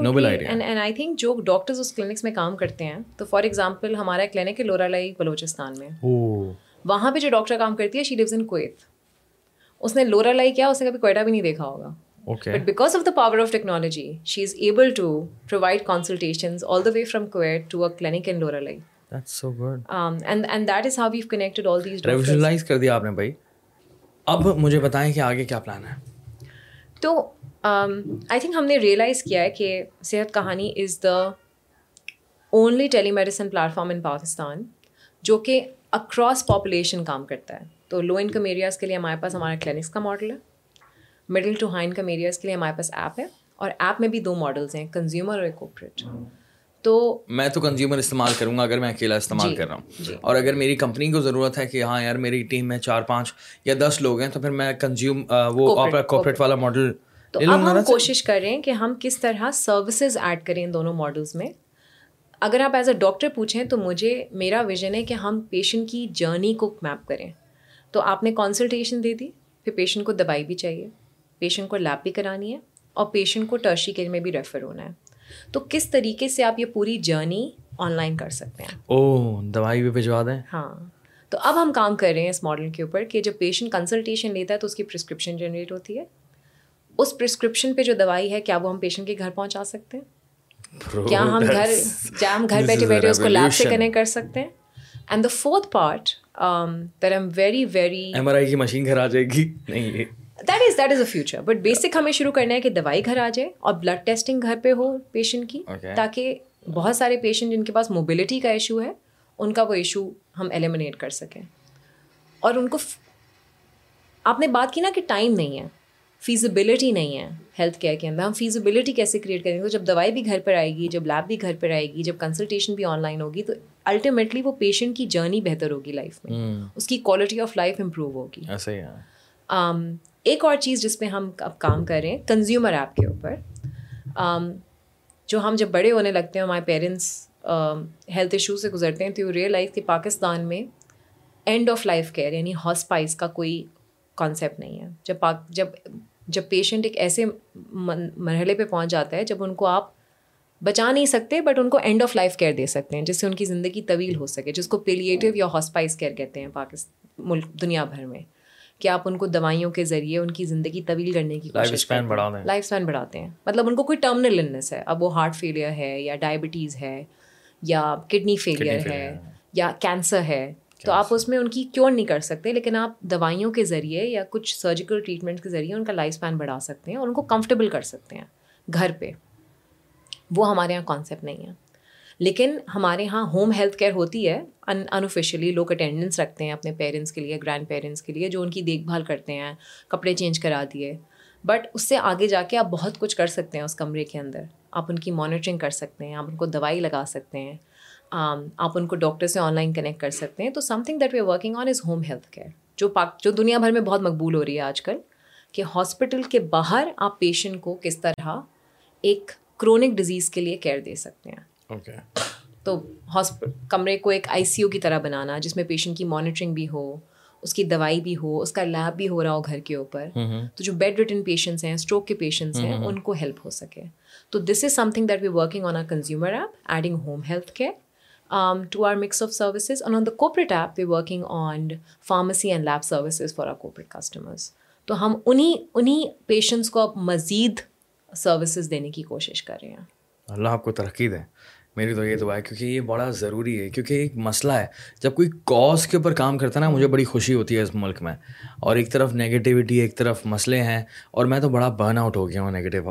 noble idea and I think جو ڈاکٹرز اس کلینکس میں کام کرتے ہیں تو فار ایگزامپل ہمارا کلینک ہے لورا لائی بلوچستان میں۔ وہاں پہ جو ڈاکٹر کام کرتی ہے شی لیوز ان کویت اس نے لورا لائی کیا اس نے کبھی کوئٹہ بھی نہیں دیکھا ہوگا۔ But because of the power of technology she is able to provide consultation all the way from Quetta to a clinic in Loralai کر دیا آپ نے بھائی اب مجھے بتائیں کہ آگے کیا پلان ہے تو آئی تھنک ہم نے ریئلائز کیا ہے کہ Sehat Kahani is the only telemedicine platform in Pakistan جو کہ اکراس پاپولیشن کام کرتا ہے تو لو انکم ایریاز کے لیے ہمارے پاس ہمارا کلینکس کا ماڈل ہے middle to high income areas کے لیے ہمارے پاس ایپ ہے اور ایپ میں بھی دو ماڈلس ہیں کنزیومر اور کوپریٹ تو میں تو کنزیومر استعمال کروں گا اگر میں اکیلا استعمال جی، کر رہا ہوں۔ جی۔ اور اگر میری کمپنی کو ضرورت ہے کہ ہاں یار میری ٹیم میں چار پانچ یا دس لوگ ہیں تو پھر میں کنزیوم وہ کوپریٹ والا ماڈل تو اب ہم کوشش کر رہے ہیں کہ ہم کس طرح سروسز ایڈ کریں دونوں ماڈلس میں۔ اگر آپ ایز اے ڈاکٹر پوچھیں تو مجھے میرا ویژن ہے کہ ہم پیشنٹ کی جرنی کو میپ کریں۔ تو آپ نے کنسلٹیشن دے دی پھر پیشنٹ کو دوائی بھی چاہیے۔ پیشنٹ کو لیب بھی کرانی ہے اور پیشنٹ کو ٹرشی کے میں بھی ریفر ہونا ہے۔ تو کس طریقے سے آپ یہ پوری جرنی آن لائن کر سکتے ہیں؟ او دوائی بھی بھجوا دیں؟ ہاں۔ تو اب ہم کام کر رہے ہیں اس ماڈل کے اوپر کہ جب پیشنٹ کنسلٹیشن لیتا ہے تو اس کی پرسکرپشن جنریٹ ہوتی ہے۔ اس پرسکرپشن پہ جو دوائی ہے کیا وہ ہم پیشنٹ کے گھر پہنچا سکتے ہیں؟ کیا ہم گھر کیا ہم گھر بیٹھے بیٹھے اس کو لیب سے کنیکٹ کر سکتے ہیں؟ And the fourth part there I'm very very M R I کی مشین گھر آ جائے گی۔ نہیں that is that is a future but basic ہمیں شروع کرنا ہے کہ دوائی گھر آ جائے اور بلڈ ٹیسٹنگ گھر پہ ہو پیشنٹ کی تاکہ بہت سارے پیشنٹ جن کے پاس موبلٹی کا ایشو ہے ان کا وہ ایشو ہم ایلیمنیٹ کر سکیں اور ان کو آپ نے بات کی نا کہ ٹائم نہیں ہے فیزیبلٹی نہیں ہے ہیلتھ کیئر کے اندر ہم فیزیبلٹی کیسے کریٹ کریں گے جب دوائی بھی گھر پر آئے گی جب لیب بھی گھر پر آئے گی جب کنسلٹیشن بھی آن لائن ہوگی تو الٹیمیٹلی وہ پیشنٹ کی جرنی بہتر ہوگی لائف میں اس کی کوالٹی آف لائف امپروو ہوگی ایک اور چیز جس پہ ہم اب کام کر رہے ہیں کنزیومر ایپ کے اوپر۔ جو ہم جب بڑے ہونے لگتے ہیں، ہمارے پیرنٹس ہیلتھ ایشو سے گزرتے ہیں، تو یو ریئلائز کہ پاکستان میں اینڈ آف لائف کیئر یعنی ہاسپائز کا کوئی کانسیپٹ نہیں ہے۔ جب پاک، جب جب پیشنٹ ایک ایسے مرحلے پہ پہنچ جاتا ہے، جب ان کو آپ بچا نہیں سکتے بٹ ان کو اینڈ آف لائف کیئر دے سکتے ہیں، جس سے ان کی زندگی طویل ہو سکے، جس کو پیلیٹیو یا ہاسپائز کیئر کہتے ہیں پاکستان ملک، دنیا بھر میں۔ کہ آپ ان کو دوائیوں کے ذریعے ان کی زندگی طویل کرنے کی لائف اسپین لائف اسپین بڑھاتے ہیں۔ مطلب ان کو کوئی ٹرمنل النس ہے اب وہ ہارٹ فیلئر ہے یا ڈائبٹیز ہے یا کڈنی فیلئر ہے یا کینسر ہے تو آپ اس میں ان کی کیور نہیں کر سکتے لیکن آپ دوائیوں کے ذریعے یا کچھ سرجیکل ٹریٹمنٹ کے ذریعے ان کا لائف اسپین بڑھا سکتے ہیں اور ان کو کمفرٹیبل کر سکتے ہیں گھر پہ۔ وہ ہمارے یہاں کانسیپٹ نہیں ہے۔ لیکن ہمارے یہاں ہوم ہیلتھ کیئر ہوتی ہے ان انوفیشلی لوگ اٹینڈنس رکھتے ہیں اپنے پیرنٹس کے لیے گرینڈ پیرنٹس کے لیے، جو ان کی دیکھ بھال کرتے ہیں، کپڑے چینج کرا دیے۔ بٹ اس سے آگے جا کے آپ بہت کچھ کر سکتے ہیں اس کمرے کے اندر۔ آپ ان کی مانیٹرنگ کر سکتے ہیں، آپ ان کو دوائی لگا سکتے ہیں۔ آپ ان کو ڈاکٹر سے آن لائن کنیکٹ کر سکتے ہیں۔ تو something that we are working on is home health care جو پاک جو دنیا بھر میں بہت مقبول ہو رہی ہے آج کل، کہ ہاسپٹل کے باہر آپ پیشنٹ کو کس طرح ایک کرونک ڈزیز کے لیے کیئر دے سکتے ہیں۔ تو ہاسپ کمرے کو ایک آئی سی یو کی طرح بنانا جس میں پیشنٹ کی مانیٹرنگ بھی ہو اس کی دوائی بھی ہو اس کا لیب بھی ہو رہا ہو گھر کے اوپر تو جو بیڈ ریٹن پیشنٹس ہیں اسٹروک کے پیشنٹس ہیں ان کو ہیلپ ہو سکے۔ تو this is something that we working on a consumer app adding home health care to our mix of services and on the corporate app we working on pharmacy and lab services for our corporate customers تو ہم انہیں انہیں patients کو اب مزید services دینے کی کوشش کر رہے ہیں۔ اللہ آپ کو ترقی دیں میری تو یہ دعا ہے کیونکہ یہ بڑا ضروری ہے کیونکہ ایک مسئلہ ہے۔ جب کوئی کاز کے اوپر کام کرتا ہے نا مجھے بڑی خوشی ہوتی ہے اس ملک میں۔ اور ایک طرف نگیٹیوٹی ایک طرف مسئلے ہیں۔ اور میں تو بڑا برن آؤٹ ہو گیا ہوں نگیٹیو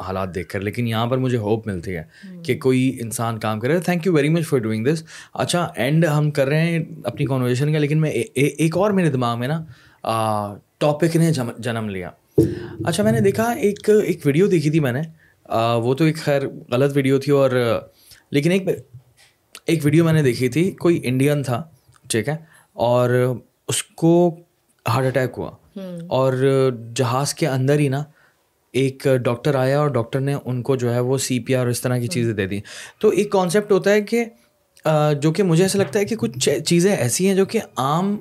حالات دیکھ کر۔ لیکن یہاں پر مجھے ہوپ ملتی ہے کہ کوئی انسان کام کرے۔ Thank you very much for doing this اچھا اینڈ ہم کر رہے ہیں اپنی کانورزیشن کا لیکن میں ایک اور میرے دماغ میں نا ٹاپک نے جنم لیا۔ اچھا میں نے دیکھا ایک ایک ویڈیو دیکھی تھی میں نے۔ وہ تو ایک خیر غلط ویڈیو تھی اور لیکن ایک ایک ویڈیو میں نے دیکھی تھی کوئی انڈین تھا ٹھیک ہے اور اس کو ہارٹ اٹیک ہوا۔ اور جہاز کے اندر ہی نا ایک ڈاکٹر آیا اور ڈاکٹر نے ان کو جو ہے وہ سی پی آر اس طرح کی چیزیں دے دیں تو ایک کانسیپٹ ہوتا ہے کہ جو کہ مجھے ایسا لگتا ہے کہ کچھ چیزیں ایسی ہیں جو کہ عام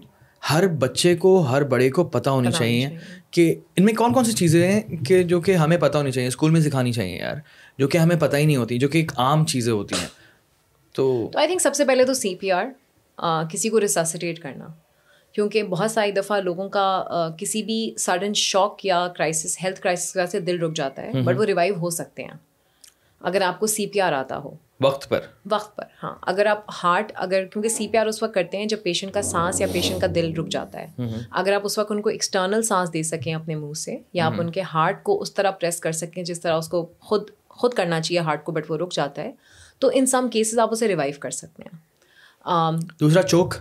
ہر بچے کو ہر بڑے کو پتہ ہونی چاہیے۔ کہ ان میں کون کون سی چیزیں ہیں کہ جو کہ ہمیں پتہ ہونی چاہیے اسکول میں سکھانی چاہیے یار۔ جو کہ ہمیں پتہ ہی نہیں ہوتی جو کہ ایک عام چیزیں ہوتی ہیں۔ تو آئی تھنک سب سے پہلے تو سی پی آر کسی کو ریساسیٹیٹ کرنا۔ کیونکہ بہت ساری دفعہ لوگوں کا کسی بھی سڈن شوق یا کرائسس ہیلتھ کرائسس کی وجہ سے دل رک جاتا ہے بٹ وہ ریوائو ہو سکتے ہیں۔ اگر آپ کو سی پی آر آتا ہو۔ وقت پر۔ وقت پر ہاں۔ اگر آپ ہارٹ اگر کیونکہ سی پی آر اس وقت کرتے ہیں جب پیشنٹ کا سانس یا پیشنٹ کا دل رک جاتا ہے۔ اگر آپ اس وقت ان کو ایکسٹرنل سانس دے سکیں اپنے منہ سے یا آپ ان کے ہارٹ کو اس طرح پریس کر سکیں جس طرح اس کو خود خود کرنا چاہیے ہارٹ کو بٹ وہ رک جاتا ہے۔ تو ان سم کیسز آپ اسے ریوائو کر سکتے ہیں۔ دوسرا چوک۔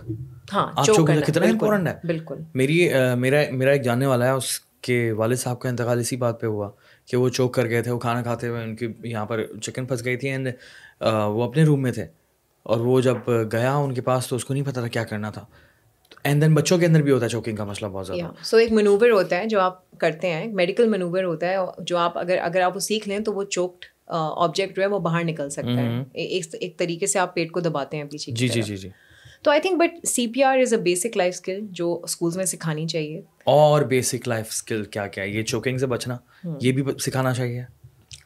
ہاں کتنا امپورٹنٹ ہے۔ بالکل۔ میری میرا میرا ایک جاننے والا ہے اس کے والد صاحب کا انتقال اسی بات پہ ہوا کہ وہ چوک کر گئے تھے وہ کھانا کھاتے ہوئے ان کی یہاں پر چکن پھنس گئی تھی اینڈ وہ اپنے روم میں تھے۔ اور وہ جب گیا ان کے پاس تو اس کو نہیں پتا تھا کیا کرنا تھا۔ اینڈ دین بچوں کے اندر بھی ہوتا ہے چوکنگ کا مسئلہ بہت زیادہ۔ سو ایک منوور ہوتا ہے جو آپ کرتے ہیں میڈیکل منوور ہوتا ہے جو آپ اگر اگر آپ وہ سیکھ لیں تو وہ چوکڈ آبجیکٹ جو ہے وہ باہر نکل سکتا ہے۔ ایک طریقے سے آپ پیٹ کو دباتے ہیں پیچھے جی جی جی جی۔ تو I think but C P R is a basic life skill جو اسکولس میں سکھانی چاہیے۔ اور بیسک لائف اسکل کیا کیا یہ چوکنگ سے بچنا یہ بھی سکھانا چاہیے۔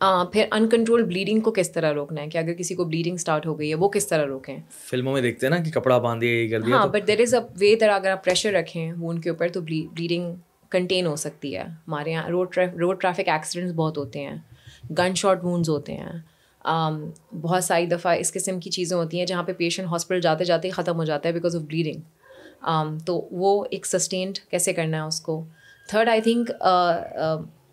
پھر ان کنٹرول بلیڈنگ کو کس طرح روکنا ہے؟ کہ اگر کسی کو بلیڈنگ اسٹارٹ ہو گئی ہے وہ کس طرح روکیں؟ فلموں میں دیکھتے ہیں نا کہ کپڑا باندھ دیا یہ کر دیا ہاں بٹ دیر از اے وے طرح اگر آپ پریشر رکھیں وہ ان کے اوپر تو بلیڈنگ کنٹین ہو سکتی ہے۔ ہمارے یہاں روڈ روڈ ٹریفک ایکسیڈنٹس بہت ہوتے ہیں۔ گن شاٹ وونز ہوتے ہیں۔ بہت ساری دفعہ اس قسم کی چیزیں ہوتی ہیں جہاں پہ پیشنٹ ہاسپٹل جاتے جاتے ہی ختم ہو جاتا ہے بیکاز آف بلیڈنگ تو وہ ایک سسٹینڈ کیسے کرنا ہے اس کو؟ تھرڈ آئی تھنک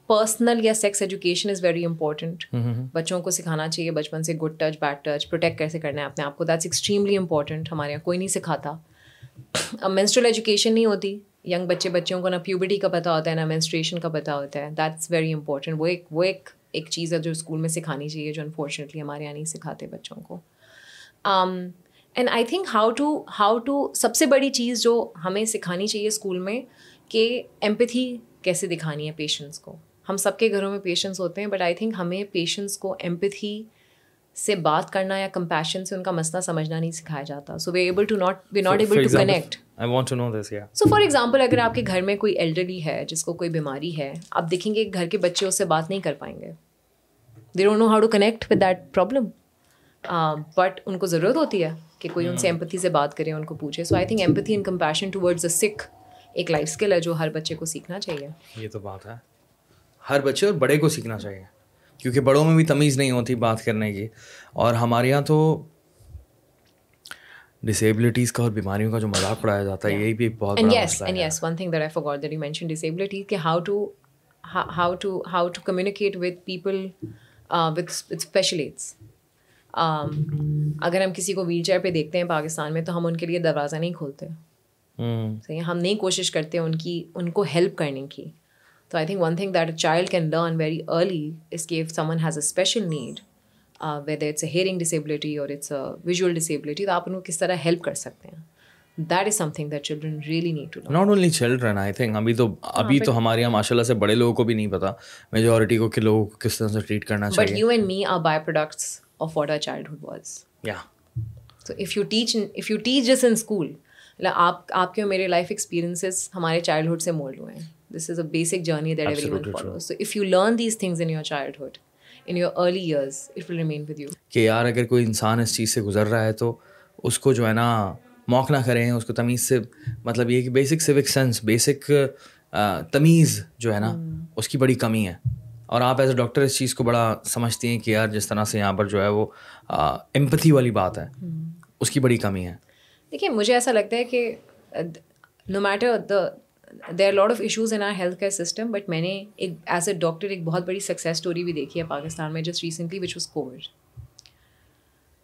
پرسنل یا sex education is very important بچوں کو سکھانا چاہیے بچپن سے good touch bad touch protect کیسے کرنا ہے اپنے آپ کو؟ دیٹس ایکسٹریملی امپورٹنٹ ہمارے یہاں کوئی نہیں سکھاتا۔ اب مینسٹرل ایجوکیشن نہیں ہوتی۔ ینگ بچے بچوں کو نہ پیوبرٹی کا پتہ ہوتا ہے نہ مینسٹریشن کا پتہ ہوتا ہے۔ دیٹس ویری امپورٹنٹ وہ ایک وہ ایک ایک چیز ہے جو اسکول میں سکھانی چاہیے جو انفارچونیٹلی ہمارے یہاں نہیں سکھاتے بچوں کو۔ And I think how to how to سب سے بڑی چیز جو ہمیں سکھانی چاہیے اسکول میں کہ ایمپتھی کیسے دکھانی ہے پیشنٹس کو۔ ہم سب کے گھروں میں پیشنٹس ہوتے ہیں بٹ آئی تھنک ہمیں پیشنٹس کو ایمپتھی سے بات کرنا یا کمپیشن سے ان کا مسئلہ سمجھنا نہیں سکھایا جاتا۔ So we able to not we not able to connect so for example اگر آپ کے گھر میں کوئی ایلڈرلی ہے جس کو کوئی بیماری ہے آپ دیکھیں گے گھر کے بچے اس سے بات نہیں کر پائیں گے۔ They don't know how to connect with that problem but ان کو ضرورت ہوتی ہے کہ کوئی ان سے ایمپتھی سے بات کرے ان کو پوچھے۔ So I think empathy and compassion towards a سکھ ایک لائف اسکل ہے جو ہر بچے کو سیکھنا چاہیے۔ یہ تو بات ہے۔ ہر بچے اور بڑے کو سیکھنا چاہیے۔ کیونکہ بڑوں میں بھی تمیز نہیں ہوتی بات کرنے کی۔ اور ہمارے یہاں تو ڈسیبلٹیز کا اور بیماریوں کا جو مذاق اڑایا جاتا ہے یہی بھی بہت yes one thing that I for that you mention disability کہ how to how to how to communicate with people with special aids اگر ہم کسی کو ویل چیئر پہ دیکھتے ہیں پاکستان میں تو ہم ان کے لیے دروازہ نہیں کھولتے۔ صحیح ہم نہیں کوشش کرتے ان کی ان کو ہیلپ کرنے کی۔ تو I think one thing that a child can learn very early اس کے someone has a special need whether it's a hearing disability اور اٹس اے ویژول ڈسیبلٹی تو آپ ان کو کس طرح ہیلپ کر سکتے ہیں that is something that children really need to not only children I think ابھی تو ابھی تو ہمارے یہاں ماشاء اللہ سے بڑے لوگوں کو بھی نہیں پتا میجورٹی کو کہ لوگوں کو کس طرح سے ٹریٹ کرنا چاہیے but you and me are byproducts of what our childhood was یا so if you teach if you teach جس ان اسکول آپ آپ کے میرے لائف ایکسپیرینسز ہمارے چائلڈہڈ سے مولڈ ہوئے ہیں this is a basic journey that everyone follow so if you learn these things in your childhood in your early years it will remain with you کہ یار اگر کوئی انسان اس چیز سے گزر رہا ہے تو اس کو جو ہے نا موقع نہ کریں اس کو تمیز سے مطلب یہ کہ بیسک سوک سینس بیسک تمیز جو ہے نا اس کی بڑی کمی ہے۔ اور آپ ایز اے ڈاکٹر اس چیز کو بڑا سمجھتی ہیں کہ یار جس طرح سے یہاں پر جو ہے وہ امپتھی والی بات ہے۔ اس کی بڑی کمی ہے۔ دیکھیے مجھے ایسا لگتا ہے کہ no matter the there lot of issues in our health care system but میں نے ایک ایز اے ڈاکٹر ایک بہت بڑی سکسیز اسٹوری بھی دیکھی ہے پاکستان میں just recently which was covid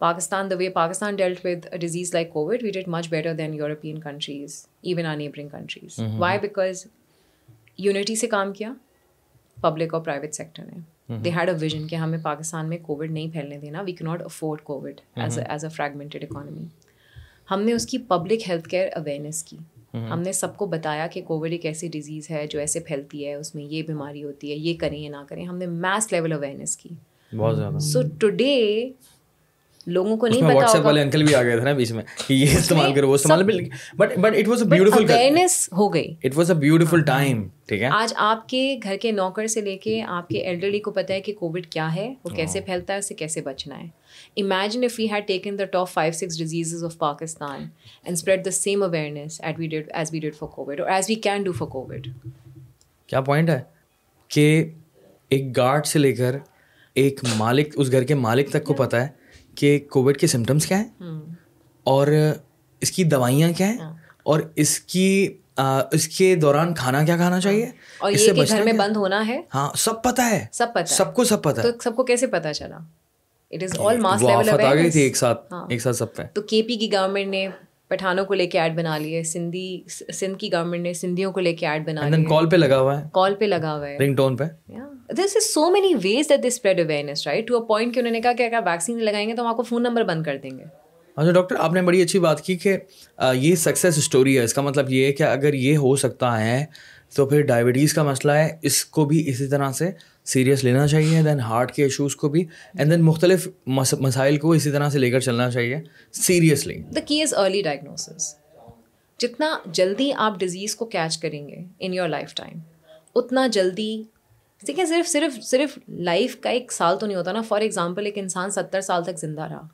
Pakistan the way Pakistan dealt with disease like covid we date much better than European countries even our neighbouring countries why because unity سے کام کیا پبلک اور private sector نے they had a vision کہ ہمیں پاکستان میں Covid نہیں پھیلنے دینا we can not afford covid as as a fragmented economy ہم نے اس کی پبلک ہیلتھ کیئر اویئرنیس کی ہم نے سب کو بتایا کہ کووڈ ایک ایسی ڈیزیز ہے جو ایسے پھیلتی ہے اس میں یہ بیماری ہوتی ہے یہ کریں یا نہ کریں۔ ہم نے میس لیول اویئرنیس کی۔ سو ٹوڈے لوگوں کو نہیں پتا والے انکل بھی آ گئے تھے نا بیچ میں۔ یہ استعمال کرو وہ استعمال but but it was a beautiful awareness ہو گئی۔ It was a beautiful time ٹھیک ہے؟ آج آپ کے گھر کے نوکر سے لے کے آپ کے ایلڈرلی کو پتا ہے کہ کووڈ کیا ہے وہ کیسے پھیلتا ہے اس سے کیسے بچنا ہے۔ Imagine if we had taken the top five six diseases of Pakistan and spread the same awareness at we did as we did for covid or as we can do for covid کیا point ہے؟ کہ ایک guard سے لے کر ایک مالک اس گھر کے مالک تک کو پتہ ہے کہ کووڈ کے سمٹمس کیا ہیں اور اس کی دوائیاں کیا ہیں اور اس کی اس کے دوران کھانا کیا کھانا چاہیے؟ اور یہ کہ گھر میں بند ہونا ہے؟ ہاں سب پتہ ہے۔ سب پتہ سب کو سب پتہ تو سب کو کیسے پتہ چلا؟ It is all mass level آفت آ گئی تھی ایک ساتھ ایک ساتھ سب پہ۔ تو کے پی کی گورنمنٹ نے پٹھانوں کو لے کے ایڈ بنا لی ہے سندھی سندھ کی گورنمنٹ نے سندھیوں کو لے کے ایڈ بنا لی دین کال پہ لگا ہوا ہے۔ کال پہ لگا ہوا ہے۔ رنگ ٹون پہ this is so many ways that this spread awareness right to a point کہ انہوں نے کہا کہ اگر ویکسین لگائیں گے تو ہم آپ کو فون نمبر بند کر دیں گے۔ اچھا ڈاکٹر آپ نے بڑی اچھی بات کی کہ یہ سکسیز اسٹوری ہے۔ اس کا مطلب یہ ہے کہ اگر یہ ہو سکتا ہے تو پھر ڈائبٹیز کا مسئلہ ہے۔ اس کو بھی اسی طرح سے سیریس لینا چاہیے دین ہارٹ کے ایشوز کو بھی اینڈ دین مختلف مسائل کو اسی طرح سے لے کر چلنا چاہیے سیریسلی دا کی از ارلی ڈائگنوسس جتنا جلدی آپ ڈیزیز کو کیچ کریں گے ان یور لائف ٹائم اتنا جلدی دیکھیں صرف صرف صرف لائف کا ایک سال تو نہیں ہوتا نا۔ فار ایگزامپل ایک انسان ستر سال تک زندہ رہا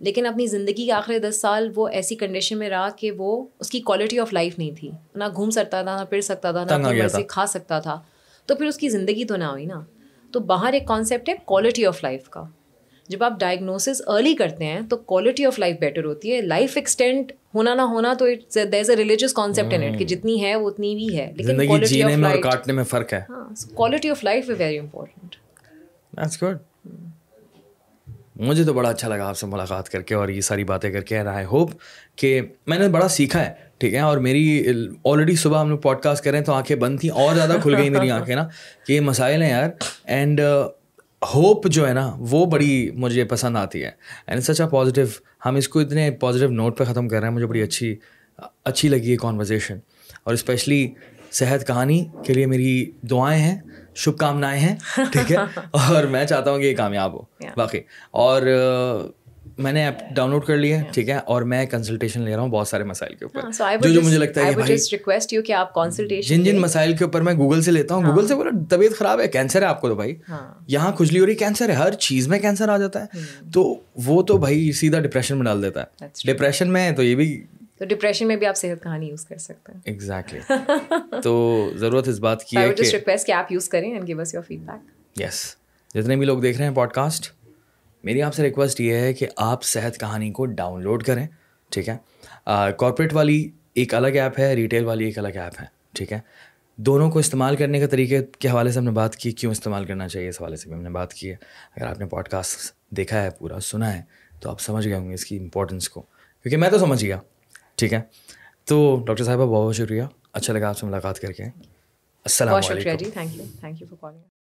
لیکن اپنی زندگی کے آخری دس سال وہ ایسی کنڈیشن میں رہا کہ وہ اس کی کوالٹی آف لائف نہیں تھی۔ نہ گھوم سکتا تھا نہ پھر سکتا تھا نہ کھا سکتا تھا۔ تو پھر اس کی زندگی تو نہ ہوئی نا۔ تو باہر ایک کانسیپٹ ہے کوالٹی آف لائف کا۔ جب آپ ڈائگنوسس ارلی کرتے ہیں تو کوالٹی آف لائف بیٹر ہوتی ہے۔ لائف ایکسٹینڈ ہونا نہ ہونا تو there is a religious concept in it کہ جتنی ہے وہ اتنی بھی ہے۔ لیکن کوالٹی آف لائف کاٹنے میں فرق ہے۔ ہاں quality of life is very important that's good مجھے تو بڑا اچھا لگا آپ سے ملاقات کر کے اور یہ ساری باتیں کر کے آئی ہوپ کہ میں نے بڑا سیکھا ہے، ٹھیک ہے؟ اور میری آلریڈی صبح ہم لوگ پوڈ کاسٹ کریں تو آنکھیں بند تھیں، اور زیادہ کھل گئی میری آنکھیں نا کہ یہ مسائل ہیں یار اینڈ ہوپ uh, جو ہے نا وہ بڑی مجھے پسند آتی ہے اینڈ سچ اے پازیٹیو ہم اس کو اتنے پازیٹیو نوٹ پہ ختم کر رہے ہیں، مجھے بڑی اچھی اچھی لگی ہے کانورزیشن اور اسپیشلی صحت کہانی کے لیے میری دعائیں ہیں شبھ کامنائیں ہیں ٹھیک ہے؟ اور میں چاہتا ہوں کہ یہ کامیاب ہو۔ باقی اور میں نے ایپ ڈاؤن لوڈ کر لیا ہے ٹھیک ہے؟ اور میں کنسلٹیشن لے رہا ہوں بہت سارے مسائل کے اوپر۔ جو جو مجھے لگتا ہے جن جن مسائل کے اوپر میں گوگل سے لیتا ہوں گوگل سے بولا طبیعت خراب ہے کینسر ہے آپ کو تو بھائی۔ یہاں کھجلی ہو رہی کینسر ہے ہر چیز میں کینسر آ جاتا ہے۔ تو وہ تو بھائی سیدھا ڈپریشن میں ڈال دیتا ہے۔ ڈپریشن میں تو یہ بھی تو ڈپریشن میں بھی آپ صحت کہانی یوز کر سکتے ہیں۔ ایگزیکٹلی تو ضرورت اس بات کی ہے کہ ریکویسٹ کہ آپ یوز کریں and give us your feedback yes جتنے بھی لوگ دیکھ رہے ہیں پوڈ کاسٹ میری آپ سے ریکویسٹ یہ ہے کہ آپ صحت کہانی کو ڈاؤن لوڈ کریں ٹھیک ہے؟ کارپوریٹ والی ایک الگ ایپ ہے ریٹیل والی ایک الگ ایپ ہے ٹھیک ہے؟ دونوں کو استعمال کرنے کے طریقے کے حوالے سے ہم نے بات کی کیوں استعمال کرنا چاہیے اس حوالے سے بھی ہم نے بات کی ہے۔ اگر آپ نے پوڈ کاسٹ دیکھا ہے پورا سنا ہے تو آپ سمجھ گئے ہوں گے اس کی امپورٹنس کو۔ کیونکہ میں تو سمجھ گیا۔ ٹھیک ہے۔ تو ڈاکٹر صاحبہ بہت بہت شکریہ۔ اچھا لگا آپ سے ملاقات کر کے۔ السلام علیکم۔ جی۔ Thank you thank you for calling